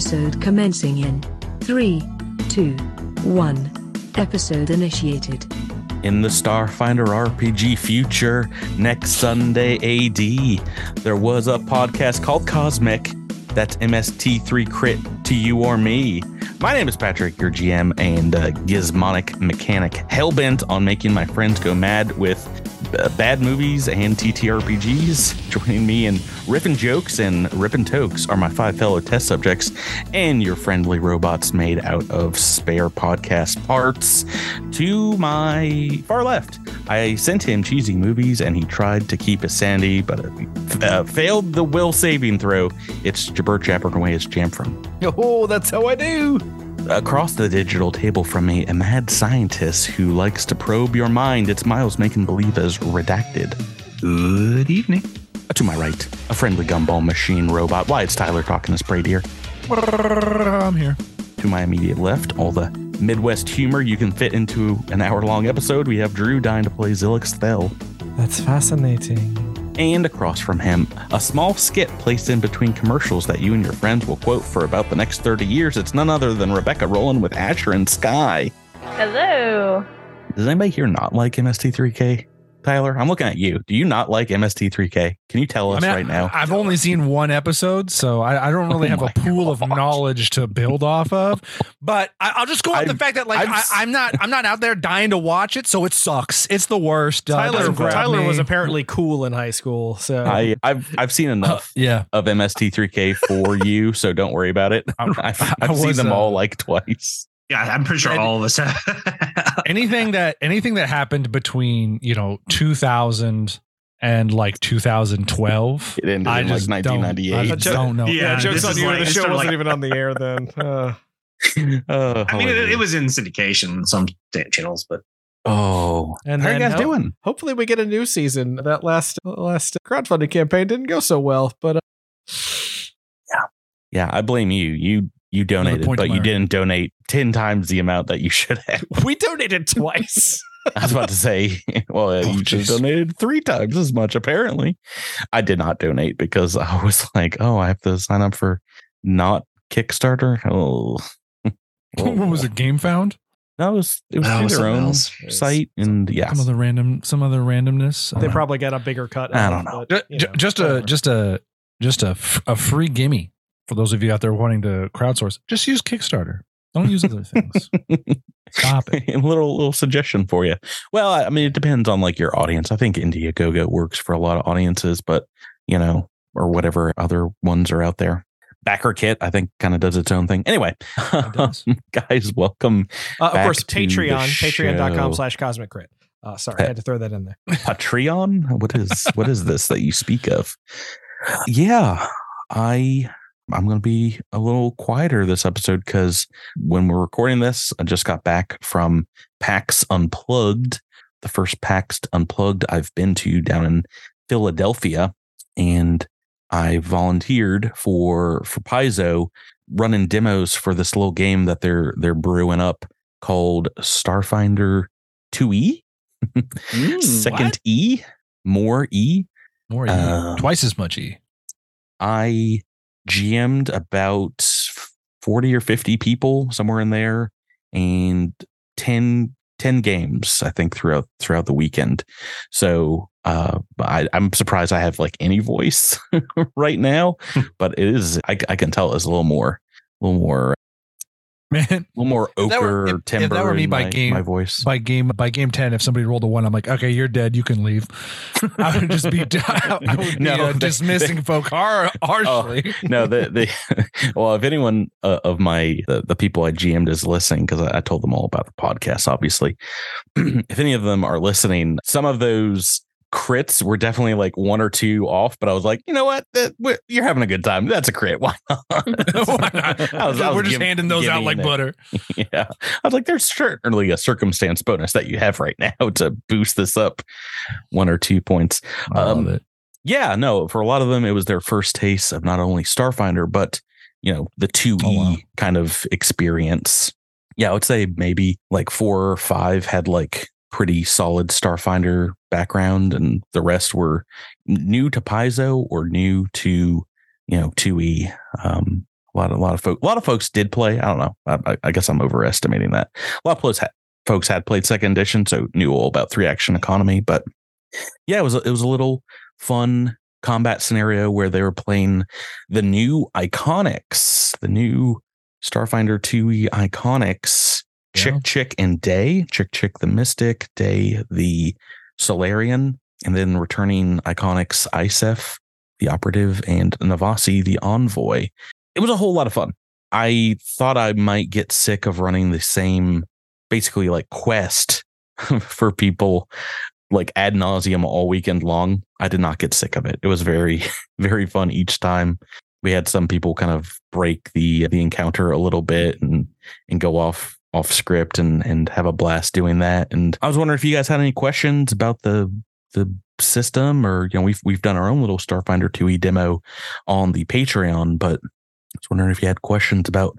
Episode commencing in 3, 2, 1. Episode initiated. in the Starfinder RPG future next Sunday AD. There was a podcast called Cosmic. That's MST3 Crit to you or me. My name is Patrick, your GM and uh, gizmonic mechanic, hellbent on making my friends go mad with uh, bad movies and TTRPGs. Joining me in riffing jokes and ripping tokes are my five fellow test subjects and your friendly robots made out of spare podcast parts. To my far left, I sent him cheesy movies and he tried to keep his sanity, but uh, failed the will saving throw. It's Jabber Japper away his jam from. Oh, that's how I do. Across the digital table from me, a mad scientist who likes to probe your mind. It's Miles making believe as redacted. Good evening. Uh, to my right, a friendly gumball machine robot. Why, it's Tyler talking to Spray Deer. I'm here. To my immediate left, all the Midwest humor you can fit into an hour long episode. We have Drew dying to play Zilix Thel. That's fascinating. And across from him, a small skit placed in between commercials that you and your friends will quote for about the next 30 years. It's none other than Rebecca rolling with Asher and Sky. Hello. Does anybody here not like MST3K? Tyler, I'm looking at you. Do you not like MST3K? Can you tell us I mean, right now? I've only seen one episode, so I, I don't really Oh have a my pool of knowledge to build off of. But I, I'll just go on the I've- fact that like I've I, s- I'm not I'm not out there dying to watch it, so it sucks. It's the worst. Uh, Tyler, doesn't Tyler me. was apparently cool in high school, so I, I've I've seen Uh, enough yeah. of MST3K for you, so don't worry about it. I- I've, I I've seen them uh, all like twice. Yeah, I'm pretty sure And- all of us have. anything that anything that happened between you know 2000 and like 2012 It ended I in like just don't- 1998. I don't know. Yeah, yeah, jokes this on is you. like- the show sort wasn't like- even on the air then. Uh, oh, I mean, it, it was in syndication on some t- channels, but Oh, And how are you guys how- doing? hopefully, we get a new season. That last last crowdfunding campaign didn't go so well, but uh, Yeah, I blame you. You you donated, but you didn't donate ten times the amount that you should have. we donated twice. I was about to say, well, Oh, you just donated three times as much. Apparently, I did not donate because I was like, oh, I have to sign up for not Kickstarter. Oh, what was it game found That was it was Oh, through their own else. site, and yeah, some other random some other randomness they probably got a bigger cut. I don't know. it, ju- but, you ju- know, just a just a just a, f- a free gimme for those of you out there wanting to crowdsource just use kickstarter don't use other things stop it a little little suggestion for you. Well, I mean, it depends on like your audience. I think Indiegogo works for a lot of audiences, but you know, or whatever other ones are out there. Backer Kit, I think, kind of does its own thing. Anyway, does. guys, welcome Uh, of back course, to Patreon, patreon.com show. slash cosmic crit. Uh, sorry, I had to throw that in there. Patreon. What is what is this that you speak of? Yeah, I I'm going to be a little quieter this episode because when we're recording this, I just got back from PAX Unplugged, the first PAX Unplugged I've been to down in Philadelphia, and I volunteered for for Paizo running demos for this little game that they're they're brewing up called Starfinder 2E. Second what? E, more E. more E. Um, twice as much e I GM'd about 40 or 50 people somewhere in there and 10, 10 games, I think, throughout throughout the weekend. So uh I, I'm surprised I have like any voice right now, but it is I, I can tell it's a little more a little more man a little more If were- ochre if- if timber that were me by my, game- my voice. by game by game 10 if somebody rolled a one i'm like okay you're dead you can leave i would just be i would be No, uh, they- dismissing folk har- harshly no, the the well, if anyone uh, of my the, the people I GM'd is listening, because I, I told them all about the podcast, obviously. if any of them are listening, some of those crits were definitely like one or two off, but I was like, you know what, That- you're having a good time. That's a crit. Why not? Why not? I was- I was we're just handing those out like it. butter yeah, I was like, there's certainly a circumstance bonus that you have right now to boost this up one or two points. I love Um, it. yeah, no, for a lot of them, it was their first taste of not only Starfinder, but you know, the 2E Oh, wow. kind of experience. Yeah, I would say maybe like four or five had like pretty solid Starfinder background, and the rest were new to Paizo or new to, you know, 2E. Um, a lot, a lot of folks, a lot of folks did play. I don't know. I, I- guess I'm overestimating that. A lot of folks had, folks had played second edition, so knew all about three action economy. But yeah, it was a, it was a little fun combat scenario where they were playing the new iconics, the new Starfinder 2e iconics, Chick Yeah. Chick and Day, Chk Chk the Mystic, Day the Solarian, and then returning iconics Iseph, the operative, and Navasi, the envoy. It was a whole lot of fun. I thought I might get sick of running the same, basically like quest for people like ad nauseum all weekend long. I did not get sick of it. It was very, very fun each time. We had some people kind of break the the encounter a little bit and and go off off script and and have a blast doing that. And I was wondering if you guys had any questions about the the system or you know we've we've done our own little Starfinder 2e demo on the Patreon, but I was wondering if you had questions about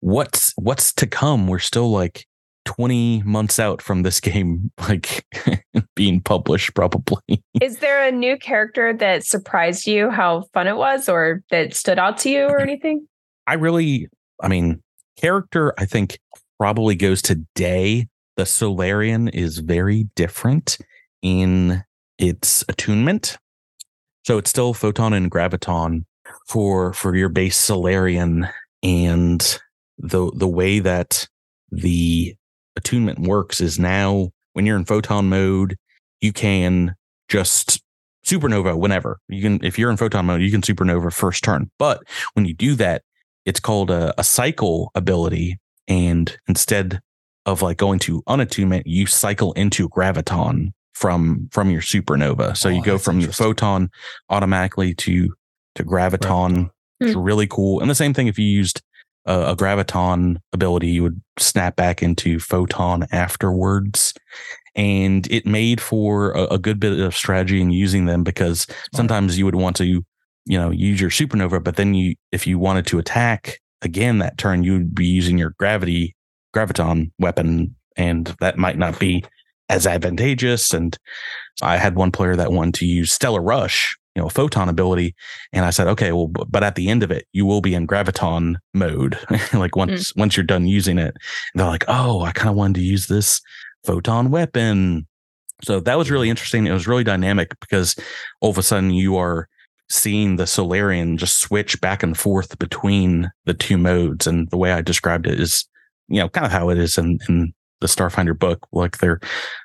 what's what's to come. We're still like 20 months out from this game like being published probably. Is there a new character that surprised you how fun it was or that stood out to you or anything? I really I mean character I think probably goes today. The Solarian is very different in its attunement. So it's still photon and graviton for for your base Solarian and the the way that the attunement works is now when you're in photon mode, you can just supernova whenever. You can if you're in photon mode, you can supernova first turn. But when you do that, it's called a, a cycle ability. And instead of like going to unattunement, you cycle into graviton from from your supernova. So Oh, you go from your photon automatically to to graviton. Hmm. It's really cool. And the same thing if you used a, a graviton ability, you would snap back into photon afterwards. And it made for a, a good bit of strategy in using them because sometimes you would want to, you know, use your supernova, but then you, if you wanted to attack again that turn, you would be using your gravity graviton weapon, and that might not be as advantageous. And I had one player that wanted to use Stellar Rush, you know, photon ability, and I said, okay, well, but at the end of it, you will be in graviton mode, like once mm. once you're done using it. And they're like, oh, I kind of wanted to use this photon weapon. So that was really interesting. It was really dynamic because all of a sudden you are seeing the Solarian just switch back and forth between the two modes. And the way I described it is, you know, kind of how it is in, in the Starfinder book. Like they're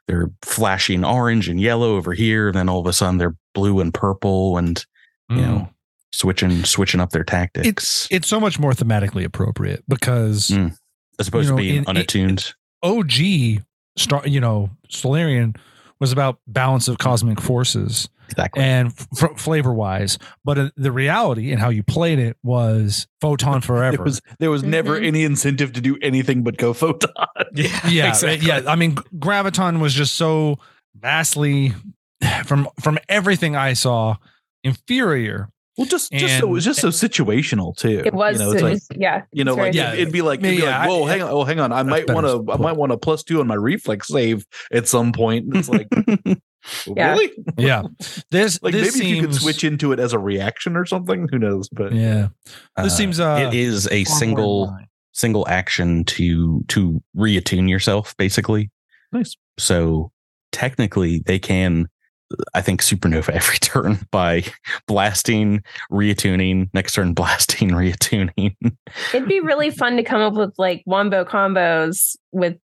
they're flashing orange and yellow over here, and then all of a sudden they're blue and purple and you know switching switching up their tactics it's it's so much more thematically appropriate because Mm. as opposed you know, to being in- in- unattuned. OG star, you know, Solarian was about balance of cosmic forces exactly. and f- flavor wise, but uh, the reality and how you played it was photon forever. There was there was never Mhm. any incentive to do anything but go photon. Yeah, yeah, exactly. yeah. I mean, graviton was just so vastly from from everything I saw inferior. Well, just just so it And- was just so situational too. It was, You know, it's it like, was- yeah. you know, like Yeah. it'd be like, it'd be Yeah, like, whoa, I- hang on, oh, hang on, I might want to, I might want a plus two on my reflex save at some point. And It's like, Yeah. really? Yeah, this Like this maybe if you could switch into it as a reaction or something. Who knows? But Yeah, this Uh, seems uh, it is a far more in single line. single action to to reattune yourself basically Nice. so technically they can i think supernova every turn by blasting reattuning next turn blasting reattuning It'd be really fun to come up with like wombo combos with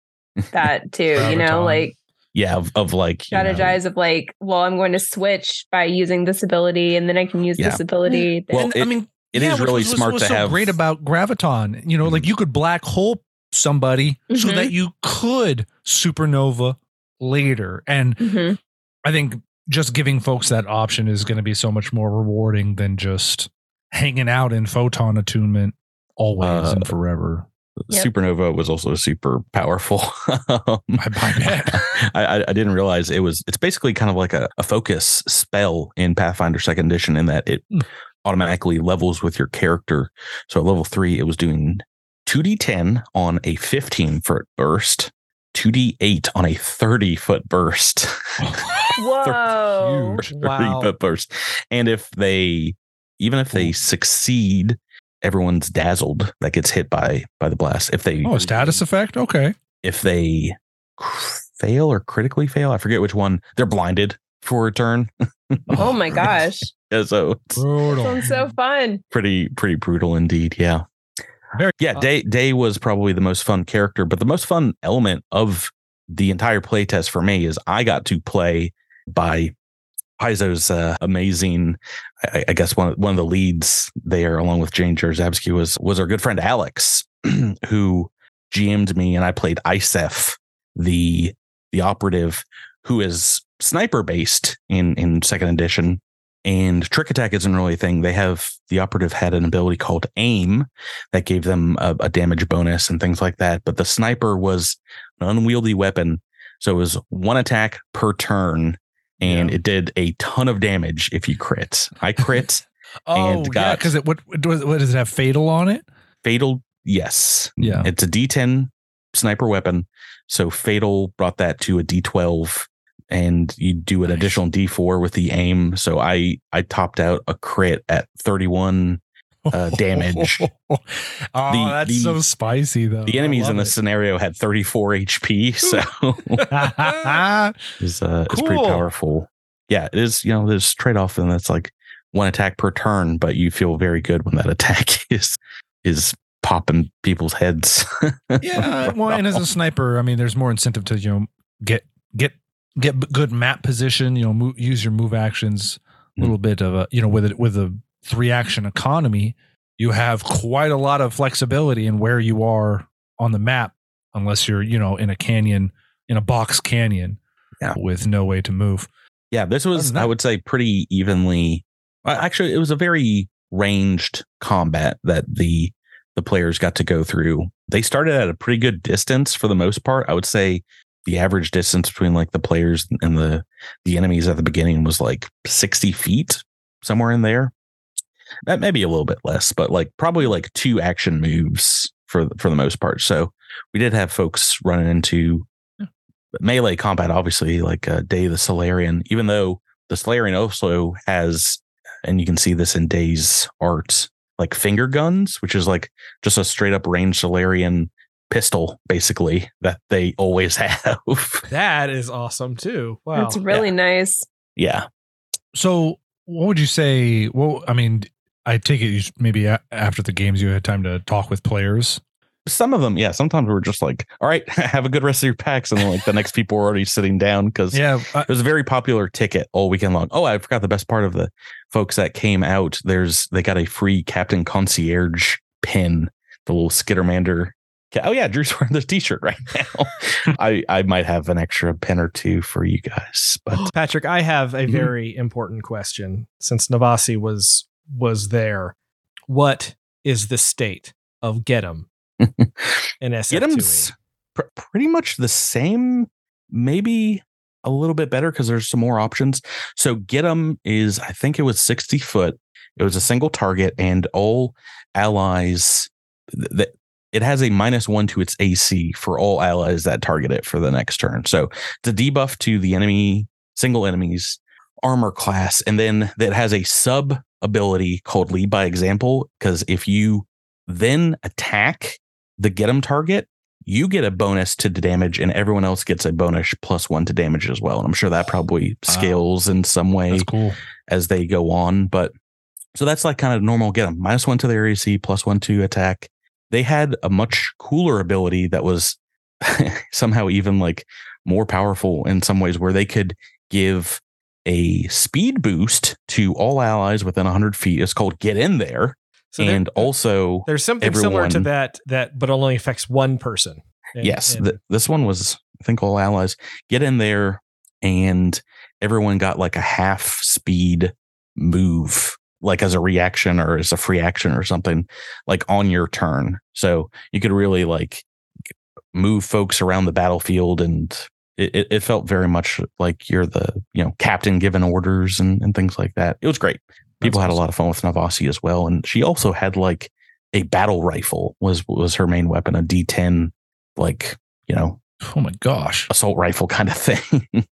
that too, you know, like yeah of, of like you know, strategize of like, well, I'm going to switch by using this ability and then I can use Yeah. this ability. Well, And, it- I mean, it yeah, is really was- was- smart was to so have great about graviton. You know, like you could black hole somebody so Mhm. that you could supernova later, and Mhm. I think just giving folks that option is going to be so much more rewarding than just hanging out in photon attunement always Uh, and forever. Yep. supernova was also super powerful Um, I, I bet. I, I- I didn't realize it was it's basically kind of like a, a focus spell in pathfinder second edition in that it Hmm. automatically levels with your character so at level three it was doing 2d10 on a 15 foot burst 2d8 on a 30 foot burst Whoa. Huge. 30 foot burst and if they even if they succeed everyone's dazzled that gets hit by by the blast. If they Oh, a status effect. Okay. if they fail or critically fail, I forget which one. They're blinded for a turn. Oh my gosh. Yeah, so Brutal. Sounds so fun. pretty pretty brutal indeed. Yeah. Very- yeah, uh, Day Day was probably the most fun character, but the most fun element of the entire playtest for me is I got to play by Paizo's uh, amazing. I, I guess one one of the leads there, along with Jane Jarzabski, was was our good friend Alex, who GM'd me, and I played Iseph, the the operative, who is sniper based in in second edition. And trick attack isn't really a thing. They have the operative had an ability called aim that gave them a, a damage bonus and things like that. But the sniper was an unwieldy weapon. So it was one attack per turn and Yeah. it did a ton of damage if you crit. I crit Oh, And yeah. Because it what, what does it have? Fatal on it. fatal. Yes. Yeah. It's a D10 sniper weapon. So fatal brought that to a D12 and you do an Nice. additional D4 with the aim. So I, I topped out a crit at 31 uh, damage. oh, The- that's the- so spicy though. The enemies in this scenario had 34 HP, so it. it's uh, it's pretty powerful. Yeah, it is. You know, there's trade off, and that's like one attack per turn, but you feel very good when that attack is is popping people's heads. yeah. Well, and as a sniper, I mean, there's more incentive to you know get get get good map position. You know, move, use your move actions. A little bit of a you know with it with a three action economy, you have quite a lot of flexibility in where you are on the map, unless you're you know in a canyon in a box canyon Yeah. with no way to move. yeah, this was than I would say pretty evenly. Actually, it was a very ranged combat that the the players got to go through. They started at a pretty good distance for the most part. I would say the average distance between like the players and the the enemies at the beginning was like 60 feet, somewhere in there. That may be a little bit less, but like probably like two action moves for for the most part. So we did have folks running into melee combat, obviously, like uh, Day the Solarian, even though the Solarian also has, and you can see this in Day's art, like finger guns, which is like just a straight up range Solarian pistol, basically, that they always have. That is awesome too. Wow. That's really nice. yeah. So, what would you say? Well, I mean, I take it you, maybe a- after the games you had time to talk with players. Some of them, yeah. Sometimes we're just like, all right, have a good rest of your packs. And then like the next people are already sitting down because Yeah, I, it was a very popular ticket all weekend long. Oh, I forgot the best part of the folks that came out. There's they got a free Captain Concierge pin, the little Skittermander. Oh yeah, Drew's wearing this T-shirt right now. I I might have an extra pin or two for you guys, but Patrick, I have a Mhm. very important question since Navasi was was there. What is the state of Get'em in SF2? Get'em's pr- pretty much the same, maybe a little bit better because there's some more options. So Get'em is, I think it was 60 foot. It was a single target, and all allies that it has a minus one to its AC for all allies that target it for the next turn. So it's a debuff to the enemy, single enemies armor class, and then that has a sub ability called lead by example. Because if you then attack the get get 'em target, you get a bonus to the damage, and everyone else gets a bonus plus one to damage as well. And I'm sure that probably Wow. scales in some way cool. as they go on. But so that's like kind of normal get them minus one to their AC, plus one to attack. They had a much cooler ability that was somehow even like more powerful in some ways, where they could give a speed boost to all allies within 100 feet. It's called Get In There. So there- and also, there's something similar to that that but only affects one person. And- yes, and- th- this one was, I think, all allies get in there, and everyone got like a half speed move, like as a reaction or as a free action or something, like on your turn. So you could really like move folks around the battlefield, and it, it, it felt very much like you're the you know captain giving orders and, and things like that. It was great. People had a lot of fun with Navasi as well, and she also had like a battle rifle was was her main weapon, a D10 like you know Oh my gosh. assault rifle kind of thing.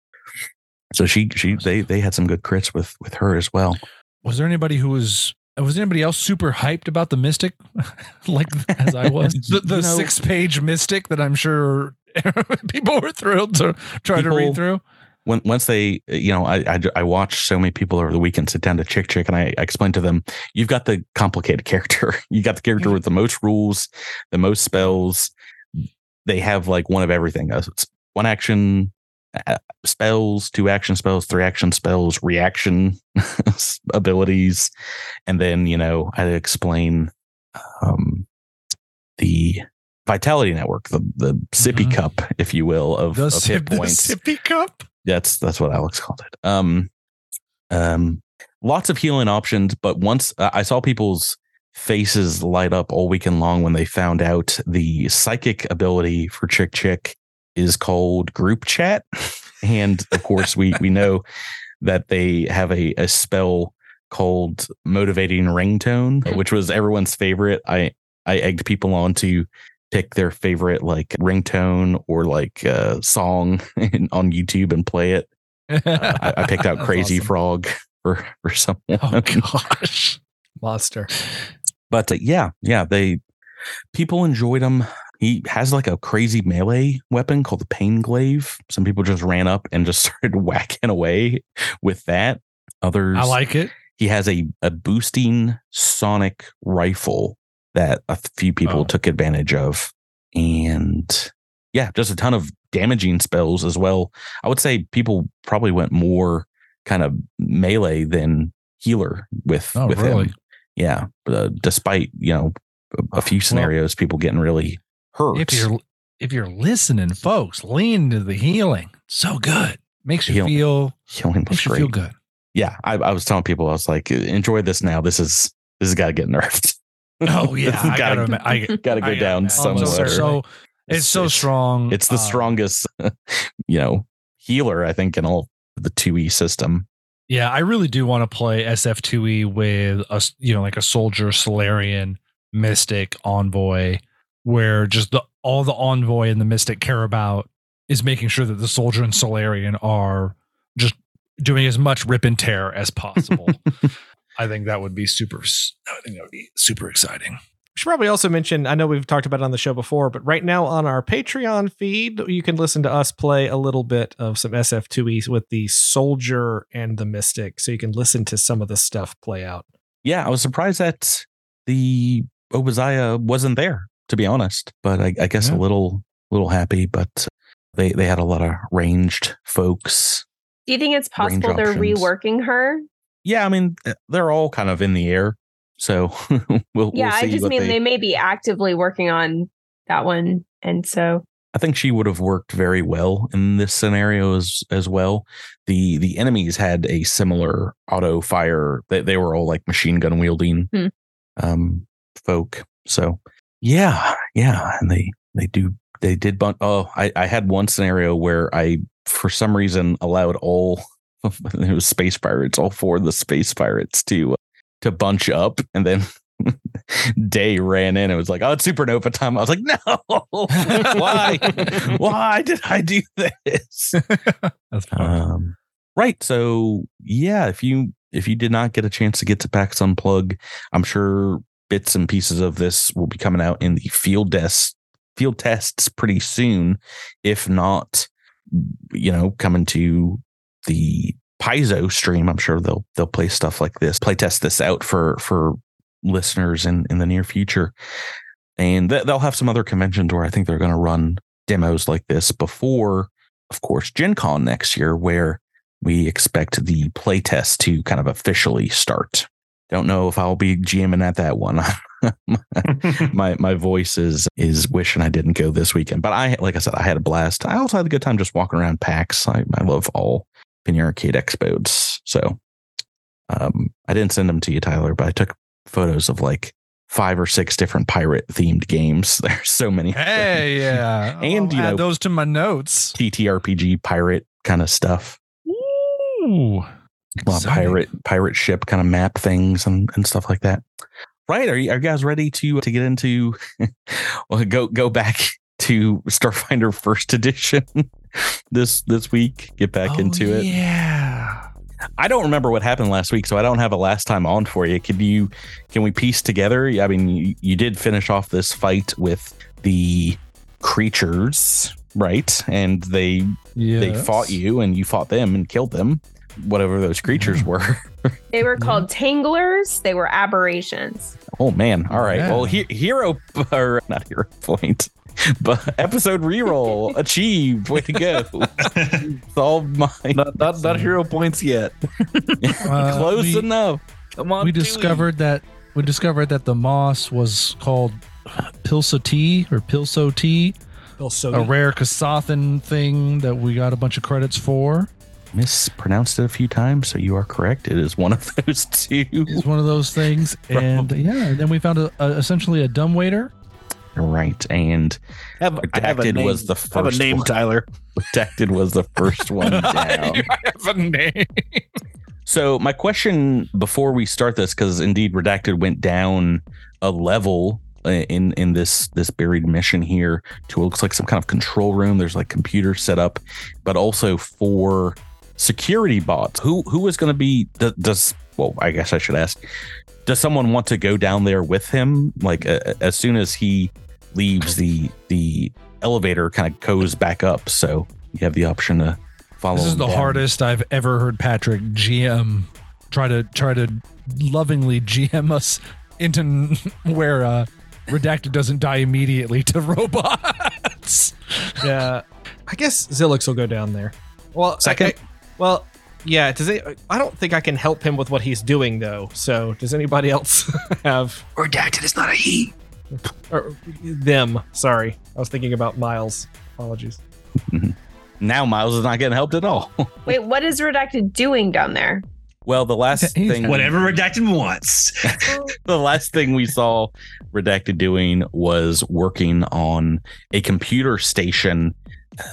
so she she they they had some good crits with with her as well. Was there anybody who was was anybody else super hyped about the Mystic, like as I was? The, the You know- six page Mystic that I'm sure people were thrilled to try to read through. when once they you know I, I I watched so many people over the weekend sit down to Chk Chk and I, I explained to them you've got the complicated character. You got the character with the most rules the most spells. They have like one of everything. Uh, it's one action uh, spells two action spells three action spells reaction abilities. And then you know I explain um the vitality network the the sippy Mhm. cup if you will of, The, of hit the points sippy cup. that's that's what Alex called it. Um, um, lots of healing options, but once uh, I saw people's faces light up all weekend long when they found out the psychic ability for Chk Chk is called group chat, and of course we we know that they have a a spell called motivating ringtone, which was everyone's favorite. I I egged people on to pick their favorite like ringtone or like uh, song in, on YouTube and play it. Uh, I, I picked out Crazy awesome. Frog or for someone. Oh gosh. Monster. But uh, yeah, yeah, they people enjoyed him. He has like a crazy melee weapon called the Pain Glaive. Some people just ran up and just started whacking away with that. Others, I like it. he has a a boosting sonic rifle that a few people Oh. took advantage of and yeah just a ton of damaging spells as well i would say people probably went more kind of melee than healer with Oh, with really? him yeah uh, despite you know a, a few Well, scenarios people getting really hurt If you're if you're listening, folks, lean to the healing. So good. Makes you Heal- feel healing makes you great feel good. yeah I, I was telling people i was like enjoy this now this is this has got to get nerfed Oh yeah, I gotta- gotta, I, gotta go I down imagine. somewhere So, so it's so strong. It's the Uh, strongest, you know, healer I think in all the two E system. Yeah, I really do want to play SF2E with a you know like a soldier, Solarian, Mystic, Envoy, where just the all the Envoy and the Mystic care about is making sure that the soldier and Solarian are just doing as much rip and tear as possible. I think that would be super. s- I think that would be super exciting. We should probably also mention I know we've talked about it on the show before, but right now on our Patreon feed, you can listen to us play a little bit of some SF2E with the Soldier and the Mystic. So you can listen to some of the stuff play out. Yeah, I was surprised that the Obozaya wasn't there, to be honest. But I, I guess Yeah. a little little happy. But they they had a lot of ranged folks. Do you think it's possible they're options. reworking her? Yeah, I mean uh, they're all kind of in the air. So we'll, yeah, we'll see I just mean they, they may be actively working on that one, and so I think she would have worked very well in this scenario as as well. The the enemies had a similar auto fire. They they were all like machine gun wielding Hmm. um folk. So yeah, yeah, and they they do they did bun- oh I I had one scenario where I for some reason allowed all it was space pirates all four of the space pirates to to bunch up and then Day ran in and was like, "Oh, it's supernova time." I was like, "No, why? why did I do this?" That's. Um, right. So yeah, if you if you did not get a chance to get to PAX Unplug, I'm sure bits and pieces of this will be coming out in the field tests field tests pretty soon. If not, you know, coming to the Paizo stream, I'm sure they'll they'll play stuff like this, play test this out for for listeners in in the near future. And th- they'll have some other conventions where I think they're going to run demos like this before, of course, Gen Con next year, where we expect the playtest to kind of officially start. Don't know if I'll be GMing at that one. my my voice is is wishing I didn't go this weekend, but I like I said, I had a blast. I also had a good time just walking around PAX. I, I love all Penny Arcade expos. So um, I didn't send them to you, Tyler, but I took photos of like five or six different pirate themed games. There's so many. Hey, yeah, And, I'll you add know- those to my notes. TTRPG pirate kind of stuff. Ooh, A lot of pirate pirate ship kind of map things and, and stuff like that. Right? Are you, are you guys ready to to get into well go go back to Starfinder first edition this this week? Get back Oh, into it. Yeah. I don't remember what happened last week, so I don't have a last time on for you. Can you can we piece together? I mean, you, you did finish off this fight with the creatures, right? And they Yeah. they fought you, and you fought them and killed them, whatever those creatures were. They were called tanglers. They were aberrations. Oh man! All right. Yeah. Well, he- hero or not hero point, but episode reroll achieved. Way to go! Solved my Not, not, not hero points yet. Uh, close we- enough. Come on. we Dewey. discovered that we discovered that the moss was called Pilso tea or Pilso tea, Bill so a rare Kasathan thing that we got a bunch of credits for. mispronounced it a few times, so you are correct. It is one of those two. It's one of those things, and yeah, and then we found a, a essentially a dumbwaiter. Right, and Have, I Redacted was the have a first name, one. Tyler. protected was the first one down. I have a name. So my question before we start this, because indeed redacted went down a level in in this this buried mission here to what looks like some kind of control room. There's like computer set up, but also for security bots. Who who is going to be does well? I guess I should ask. Does someone want to go down there with him? Like uh, as soon as he leaves the the elevator, kind of goes back up. So you have the option to follow. This is the down. hardest I've ever heard Patrick GM try to try to lovingly GM us into where uh, redacted doesn't die immediately to robots. yeah. I guess Zilix will go down there. Well, I- Second? I- well, yeah. Does it? I don't think I can help him with what he's doing though. So, does anybody else have Redacted is not a he. or them? Sorry, I was thinking about Miles. Apologies. Now Miles is not getting helped at all. Wait, what is redacted doing down there? well, the last He's- thing Whatever Redacted wants. the last thing we saw redacted doing was working on a computer station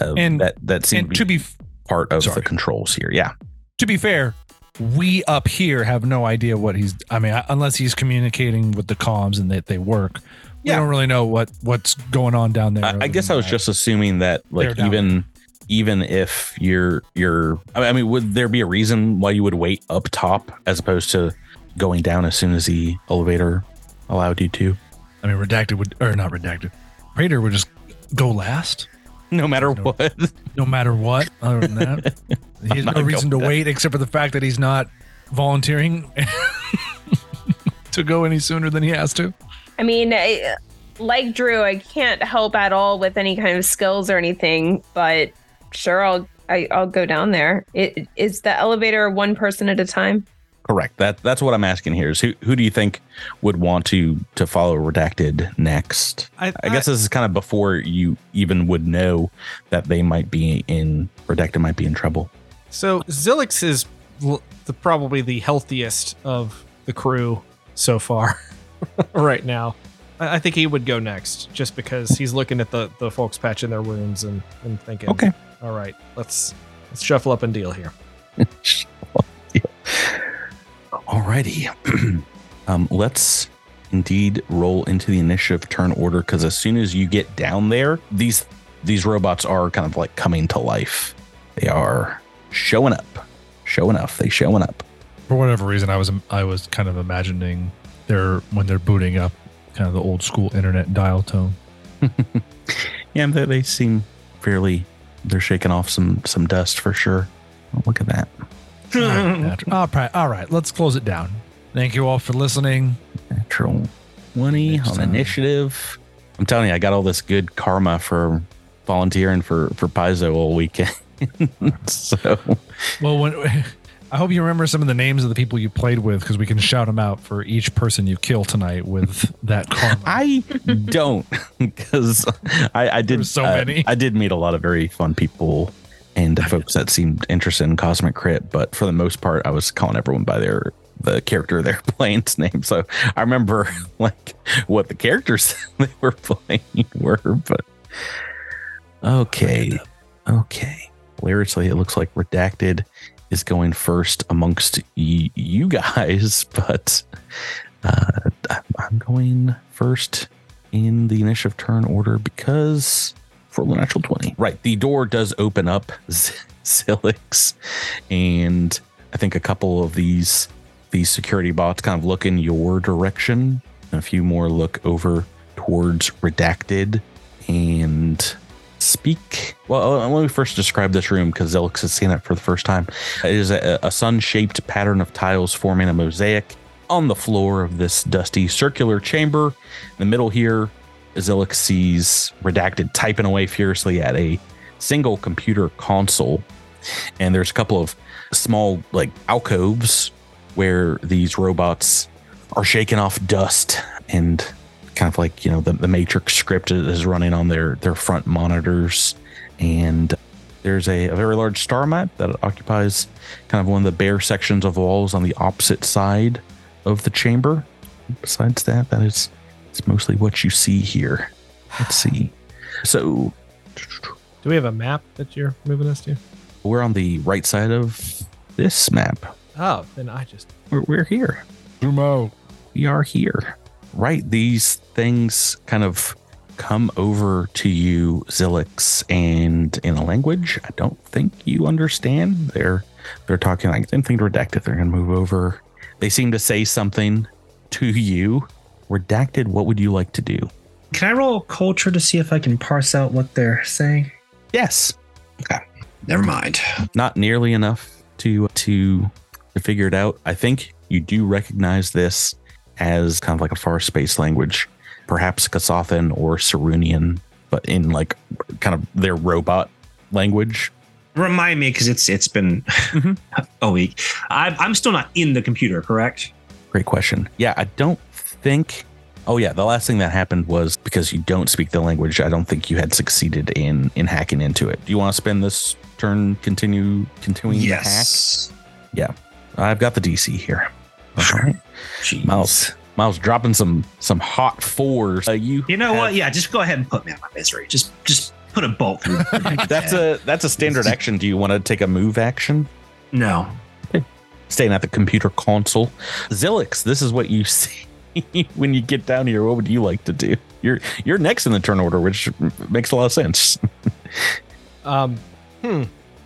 uh, And- that that seemed and to to be be part of sorry. the controls here. Yeah. To be fair, we up here have no idea what he's. I mean, unless he's communicating with the comms and that they work, we Yeah. don't really know what what's going on down there. I, I guess I was that. just assuming that like They're down even even if you're you're I mean- I mean would there be a reason why you would wait up top as opposed to going down as soon as the elevator allowed you to? I mean, redacted would or not redacted. Raider would just go last, No matter No. what. no matter what. Other than that, he has no reason to with that. wait except for the fact that he's not volunteering to go any sooner than he has to. I mean, I, like Drew, I can't help at all with any kind of skills or anything, but sure, I'll I, I'll go down there. It, is the elevator one person at a time? Correct. That that's what I'm asking here. Is who who do you think would want to to follow redacted next? I, I guess this is kind of before you even would know that they might be in redacted might be in trouble. So Zilix is the, probably the healthiest of the crew so far, right now. I, I think he would go next, just because he's looking at the, the folks patching their wounds and, and thinking, Okay. all right, let's let's shuffle up and deal here. Alrighty. um, let's indeed roll into the initiative turn order because as soon as you get down there, these these robots are kind of like coming to life. They are showing up. showing up. They showing up. For whatever reason, I was I was kind of imagining they're when they're booting up, kind of the old school internet dial tone. Yeah, they, they seem fairly. They're shaking off some some dust for sure. Oh, look at that. All right, Patrick. all right, all right, let's close it down. Thank you all for listening. Natural 20 Next on time. initiative. I'm telling you, I got all this good karma for volunteering for for Paizo all weekend. so Well, when I hope you remember some of the names of the people you played with because we can shout them out for each person you kill tonight with that karma. I don't because I, I did so uh, many. I did meet a lot of very fun people and folks that seemed interested in Cosmic Crit, but for the most part, I was calling everyone by their the character they're playing's name. So I remember like what the characters they were playing were, but okay, okay. Hilariously, it looks like Redacted is going first amongst y- you guys, but uh, I'm going first in the initiative turn order because for the natural 20. Right. The door does open up, Zilix, and I think a couple of these these security bots kind of look in your direction. A few more look over towards redacted and speak. Well, uh, let me first describe this room because Zilix has seen it for the first time. It is a, a sun shaped pattern of tiles forming a mosaic on the floor of this dusty circular chamber. In the middle here, Zilix sees redacted typing away furiously at a single computer console. And there's a couple of small, like alcoves where these robots are shaking off dust and kind of like you know the, the matrix script is running on their their front monitors and there's a, a very large star map that occupies kind of one of the bare sections of walls on the opposite side of the chamber besides that that is it's mostly what you see here let's see so Do we have a map that you're moving us to? we're on the right side of this map Oh, then I just we're, we're here Zoom out. we are here. Right. These things kind of come over to you, Zilix, and in a language I don't think you understand. They're they're talking like same thing redacted. They're gonna move over. They seem to say something to you. Redacted, what would you like to do? Can I roll culture to see if I can parse out what they're saying? Yes. Okay. Never mind. Not nearly enough to to to figure it out. I think you do recognize this as kind of like a far space language, perhaps Kasathan or Sarunian, but in like kind of their robot language. Remind me because it's it's been Mhm. a week. I, I'm still not in the computer, correct? Great question. Yeah, I don't think. Oh yeah, the last thing that happened was because you don't speak the language. I don't think you had succeeded in in hacking into it. Do you want to spend this turn continue continuing the hack? yes. Yeah. I've got the DC here. All right. Jeez. Miles, Miles dropping some some hot fours. Uh, you You know have- what? Yeah, just go ahead and put me out my misery. Just just put a bolt through. That's a that's a standard action. Do you want to take a move action? no. Staying at the computer console. Zilix, this is what you see when you get down here. What would you like to do? You're you're next in the turn order, which makes a lot of sense. um hmm.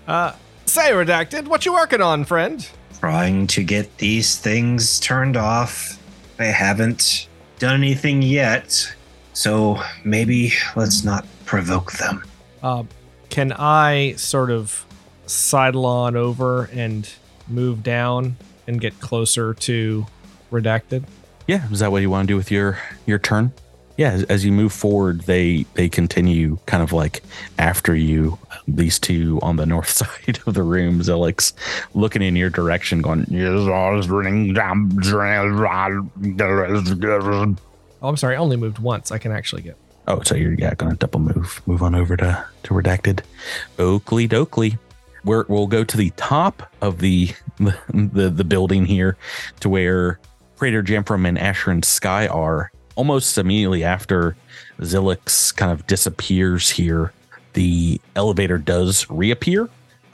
Uh say redacted, what you working on, friend? Trying to get these things turned off. I haven't done anything yet. So maybe let's not provoke them. Uh, can I sort of sidle on over and move down and get closer to redacted? Yeah, is that what you want to do with your your turn? Yeah, as, as you move forward, they they continue kind of like after you. These two on the north side of the room, Zilix, looking in your direction, going, Oh, I'm sorry, I only moved once. I can actually get. Oh, so you're yeah gonna double move, move on over to to redacted. Oakley Dokley. We're, we'll go to the top of the, the the building here, to where Praetor Jamfram and Asheron Sky are. Almost immediately after Zilix kind of disappears here, the elevator does reappear.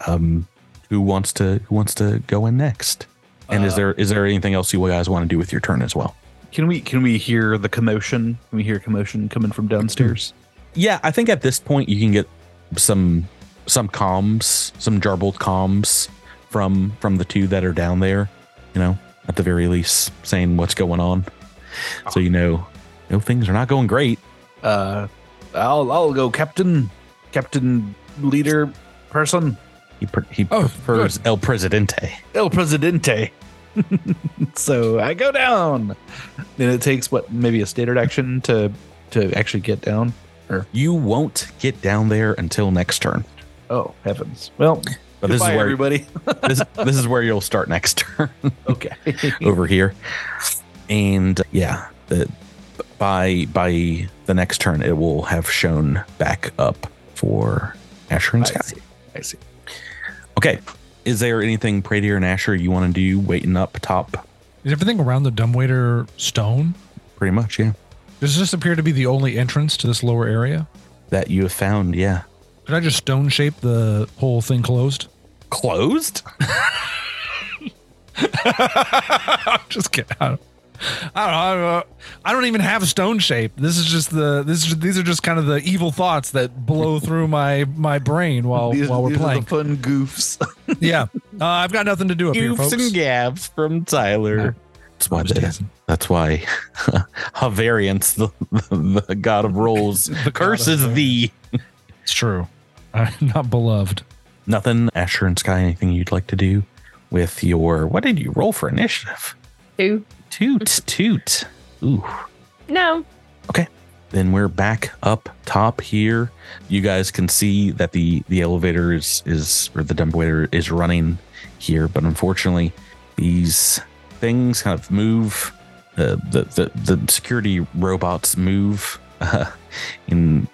Um, who wants to who wants to go in next? And is Uh, there is there anything else you guys want to do with your turn as well? Can we can we hear the commotion? Can we hear commotion coming from downstairs? yeah i think at this point you can get some some comms some jarbled comms from from the two that are down there you know at the very least saying what's going on so you know know things are not going great Uh, I'll I'll go, Captain, Captain, leader, person, he, pre- he Oh, prefers el presidente El Presidente. so I go down. And it takes what maybe a standard action to to actually get down. Or you won't get down there until next turn Oh heavens! Well, but this is where everybody. this, this is where you'll start next turn okay. over here. And yeah, the by by the next turn it will have shown back up for Asher and I Sky. see. I see. Okay. Is there anything Pradier and Asher you want to do waiting up top? Is everything around the dumbwaiter stone? Pretty much, yeah. Does this appear to be the only entrance to this lower area? That you have found, yeah. Could I just stone shape the whole thing closed? Closed? just kidding. I don't, I don't know. I don't. Even have a stone shape. This is just the this is these are just kind of the evil thoughts that blow through my my brain while These, while we're playing. the fun goofs. yeah. Uh, I've got nothing to do up here, goofs folks. and gabs from Tyler. That's why that's why Havariance, the, the, the god of rolls, The curses thee. It's true. I'm not beloved. Nothing, Asher and Sky, anything you'd like to do with your what did you roll for initiative? Two. Toot, toot. Ooh. No. Okay. Then we're back up top here. You guys can see that the the elevator is is or the dumbwaiter is running here, but unfortunately, these things kind of move. Uh, the the the security robots move uh, and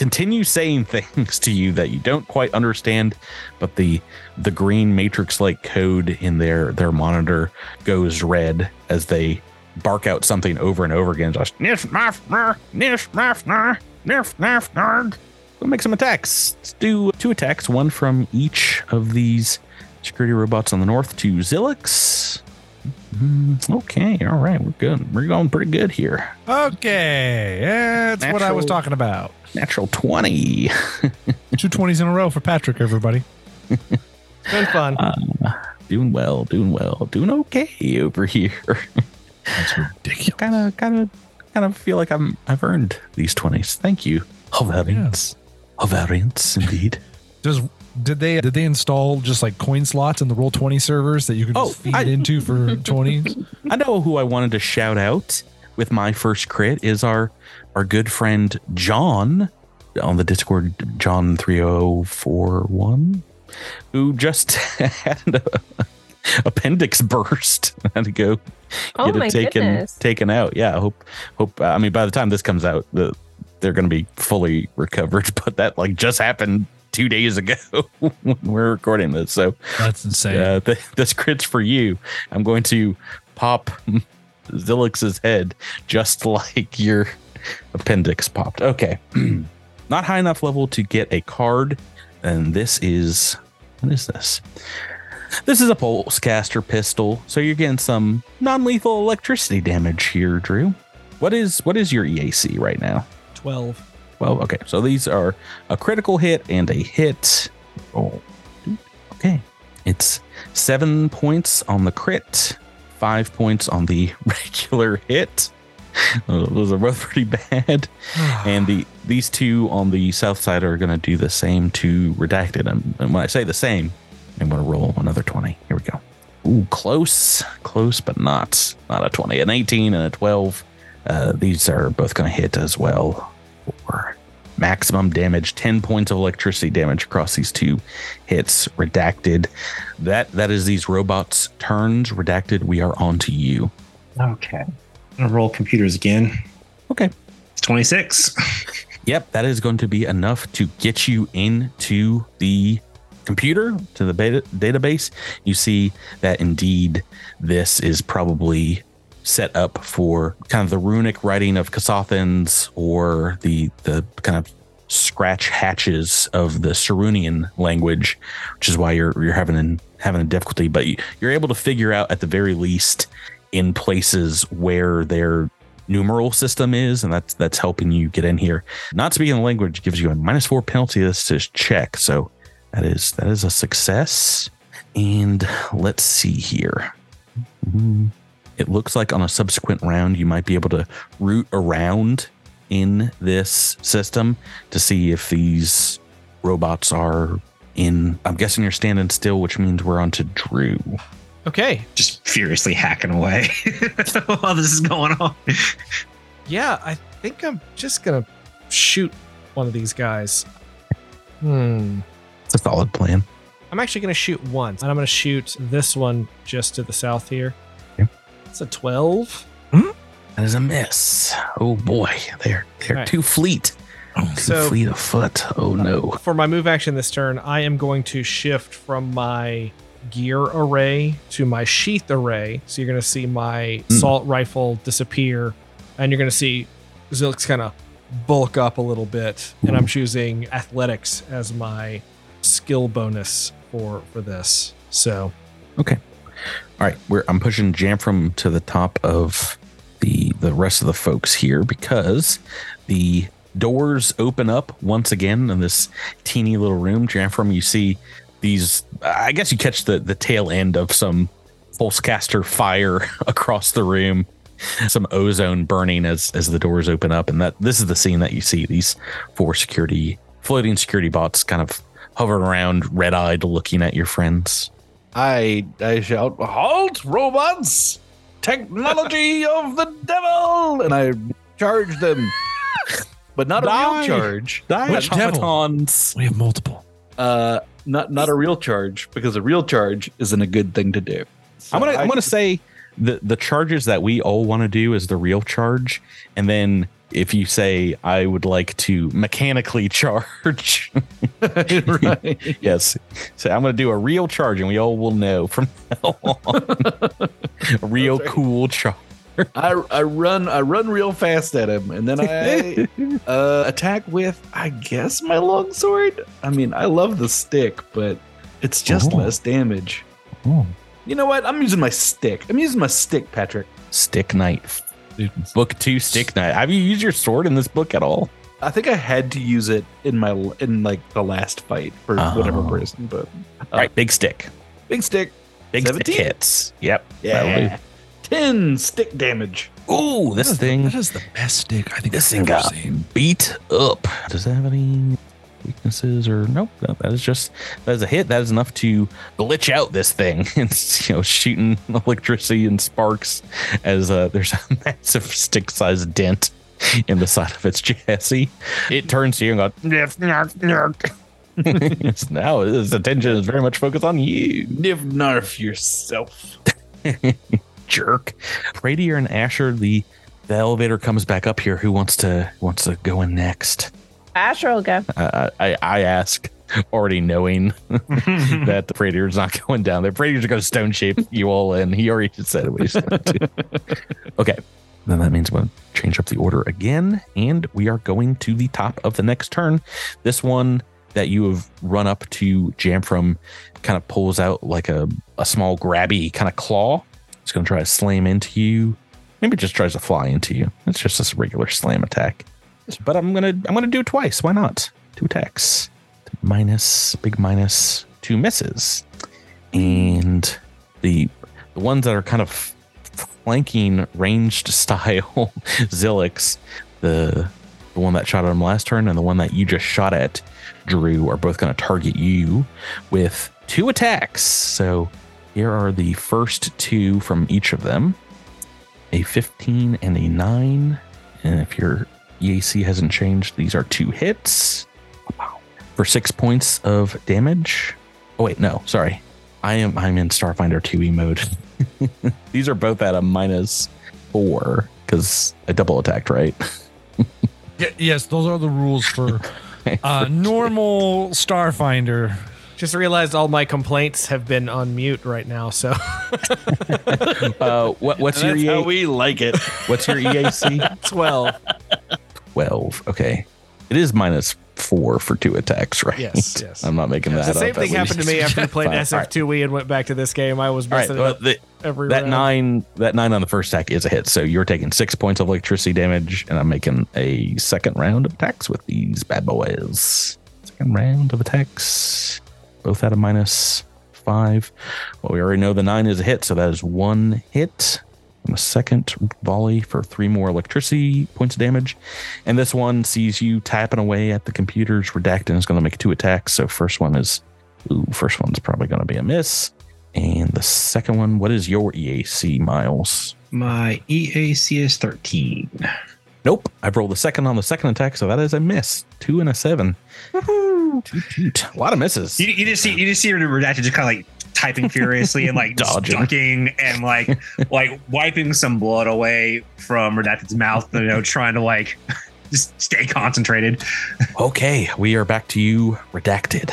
continue saying things to you that you don't quite understand, but the the green matrix like code in their their monitor goes red as they bark out something over and over again. Just niff naff nar, niff naff nar, niff naff nar. We'll make some attacks. Let's do two attacks, one from each of these security robots on the north to Zilix. Mm, Okay, all right, we're good. We're going pretty good here. Okay, that's what I was talking about. Natural 20. Two twenties in a row for Patrick, everybody. Been fun. Uh, doing well, doing well, doing okay over here. That's ridiculous. kind of, kind of, kind of feel like I'm I've earned these 20s. Thank you. Havariance. Havariance, indeed. Does did they did they install just like coin slots in the roll twenty servers that you can Oh, feed I- into for twenties? I know who I wanted to shout out with my first crit is our our good friend John on the Discord, John three zero four one, who just had an appendix burst. had to go Oh get it taken goodness. taken out. Yeah, I hope hope. I mean, by the time this comes out, the they're going to be fully recovered. But that like just happened two days ago when we're recording this. So That's insane. uh, th- this crit's for you. I'm going to pop Zilix's head just like your appendix popped. Okay. Not high enough level to get a card. And this is what is this? This is a pulsecaster pistol. So you're getting some non-lethal electricity damage here, Drew. What is what is your EAC right now? 12. Well, okay. So these are a critical hit and a hit. Oh, okay. It's seven points on the crit, five points on the regular hit. Those are both pretty bad. and the these two on the south side are going to do the same to redacted. And, and when I say the same, I'm going to roll another 20. Here we go. Ooh, close, close, but not not a 20. An 18 and a 12. Uh, these are both going to hit as well for maximum damage 10 points of electricity damage across these two hits redacted that that is these robots turns redacted we are on to you Okay. I'm gonna roll computers again. okay It's 26. yep that is going to be enough to get you into the computer to the beta, database you see that indeed this is probably set up for kind of the runic writing of Kasathans or the the kind of scratch hatches of the Sarunian language, which is why you're you're having having a difficulty. But you, you're able to figure out at the very least in places where their numeral system is, and that's that's helping you get in here. Not speaking the language gives you a minus four penalty. This is check, so that is that is a success. And let's see here. Hmm. It looks like on a subsequent round, you might be able to root around in this system to see if these robots are in. I'm guessing you're standing still, which means we're on to Drew. Okay. Just furiously hacking away while this is going on. Yeah, I think I'm just going to shoot one of these guys. Hmm. It's a solid plan. I'm actually going to shoot once, and I'm going to shoot this one just to the south here. Okay. It's a 12. That is a miss. Oh boy, they're they're Right. too fleet. Too So- fleet of foot. Oh no. For my move action this turn, I am going to shift from my gear array to my sheath array. So you're going to see my Hmm. assault rifle disappear, and you're going to see Zilix kind of bulk up a little bit. And I'm choosing athletics as my skill bonus for for this. So Okay. All right, we're I'm pushing Jamfram to the top of the the rest of the folks here because the doors open up once again in this teeny little room. Jamfram, you see these I guess you catch the the tail end of some pulsecaster fire across the room. Some ozone burning as as the doors open up, and that this is the scene that you see these four security floating security bots kind of hovering around, red eyed, looking at your friends. I I shout, "Halt, robots! Technology of the devil!" And I charge them, but not a real charge. Which devil? automatons. We have multiple. Uh, not not a real charge because a real charge isn't a good thing to do. So I'm gonna I- I'm gonna say the the charges that we all want to do is the real charge, and then if you say I would like to mechanically charge, right. yes, so I'm gonna do a real charge, and we all will know from now on. a real right. cool charge. I I run I run real fast at him, and then I uh, attack with I guess my longsword. I mean, I love the stick, but it's just Oh. less damage. You know what? I'm using my stick. I'm using my stick, Patrick. Stick knife. Book two, stick knife. Have you used your sword in this book at all? I think I had to use it in my in like the last fight for whatever Oh. reason, but All right, big stick. big stick. Big 17? stick hits. Yep. Yeah, ten stick damage. do. Ooh, this thing. That is the best stick I think This I've thing ever got seen. beat up. Does it have any weaknesses or nope? No, that is just that is a hit. That is enough to glitch out this thing. It's you know shooting electricity and sparks as uh, there's a massive stick-sized dent in the side of its chassis. It turns to you and goes nerf nerf nerf. now its attention is very much focused on you. Niv narf yourself. Jerk. Radier and Asher, the the elevator comes back up here. Who wants to wants to go in next? Asher will go. Uh, I I ask, already knowing that the Radier's not going down there. Radier's going to stone shape you all in. He already said what he's going to do. Okay, then that means I'm going to change up the order again, and we are going to the top of the next turn. This one that you have run up to Jamfram kind of pulls out like a, a small grabby kind of claw. It's going to try to slam into you. Maybe just tries to fly into you. It's just this regular slam attack. But I'm gonna I'm gonna do it twice. Why not? Two attacks. Minus big minus two misses. And the the ones that are kind of flanking ranged style Zilix, the the one that shot at him last turn and the one that you just shot at, Drew, are both gonna target you with two attacks. So here are the first two from each of them. A 15 and a 9. And if your EAC hasn't changed, these are two hits. For six points of damage. Oh wait, no, sorry. I am I'm in Starfinder 2E mode. these are both at a minus four because I double attacked, right? Yes, those are the rules for uh, normal Starfinder. Just realized all my complaints have been on mute right now. So Uh, what, what's your That's how EA, we like it. what's your EAC? 12. 12. Okay. It is minus four for two attacks, right? Yes, yes. I'm not making that the same up, thing at happened to me after we played Fine. All right. SF2E and went back to this game. I was All right, messing well, the, every that round. nine that nine on the first attack is a hit so you're taking six points of electricity damage and i'm making a second round of attacks with these bad boys second round of attacks both at a minus five well we already know the nine is a hit so that is one hit and a second volley for three more electricity points of damage and this one sees you tapping away at the computers redacting is going to make two attacks so first one is ooh first one's probably going to be a miss and the second one, what is your EAC, Miles? My EAC is 13. Nope. I've rolled a second on the second attack, so that is a miss. Two and a seven. Toot, toot. A lot of misses. You, you just see you just see redacted just kind of like typing furiously and like just Dodging. ducking and like like wiping some blood away from redacted's mouth. You know, trying to like just stay concentrated. Okay, we are back to you, redacted.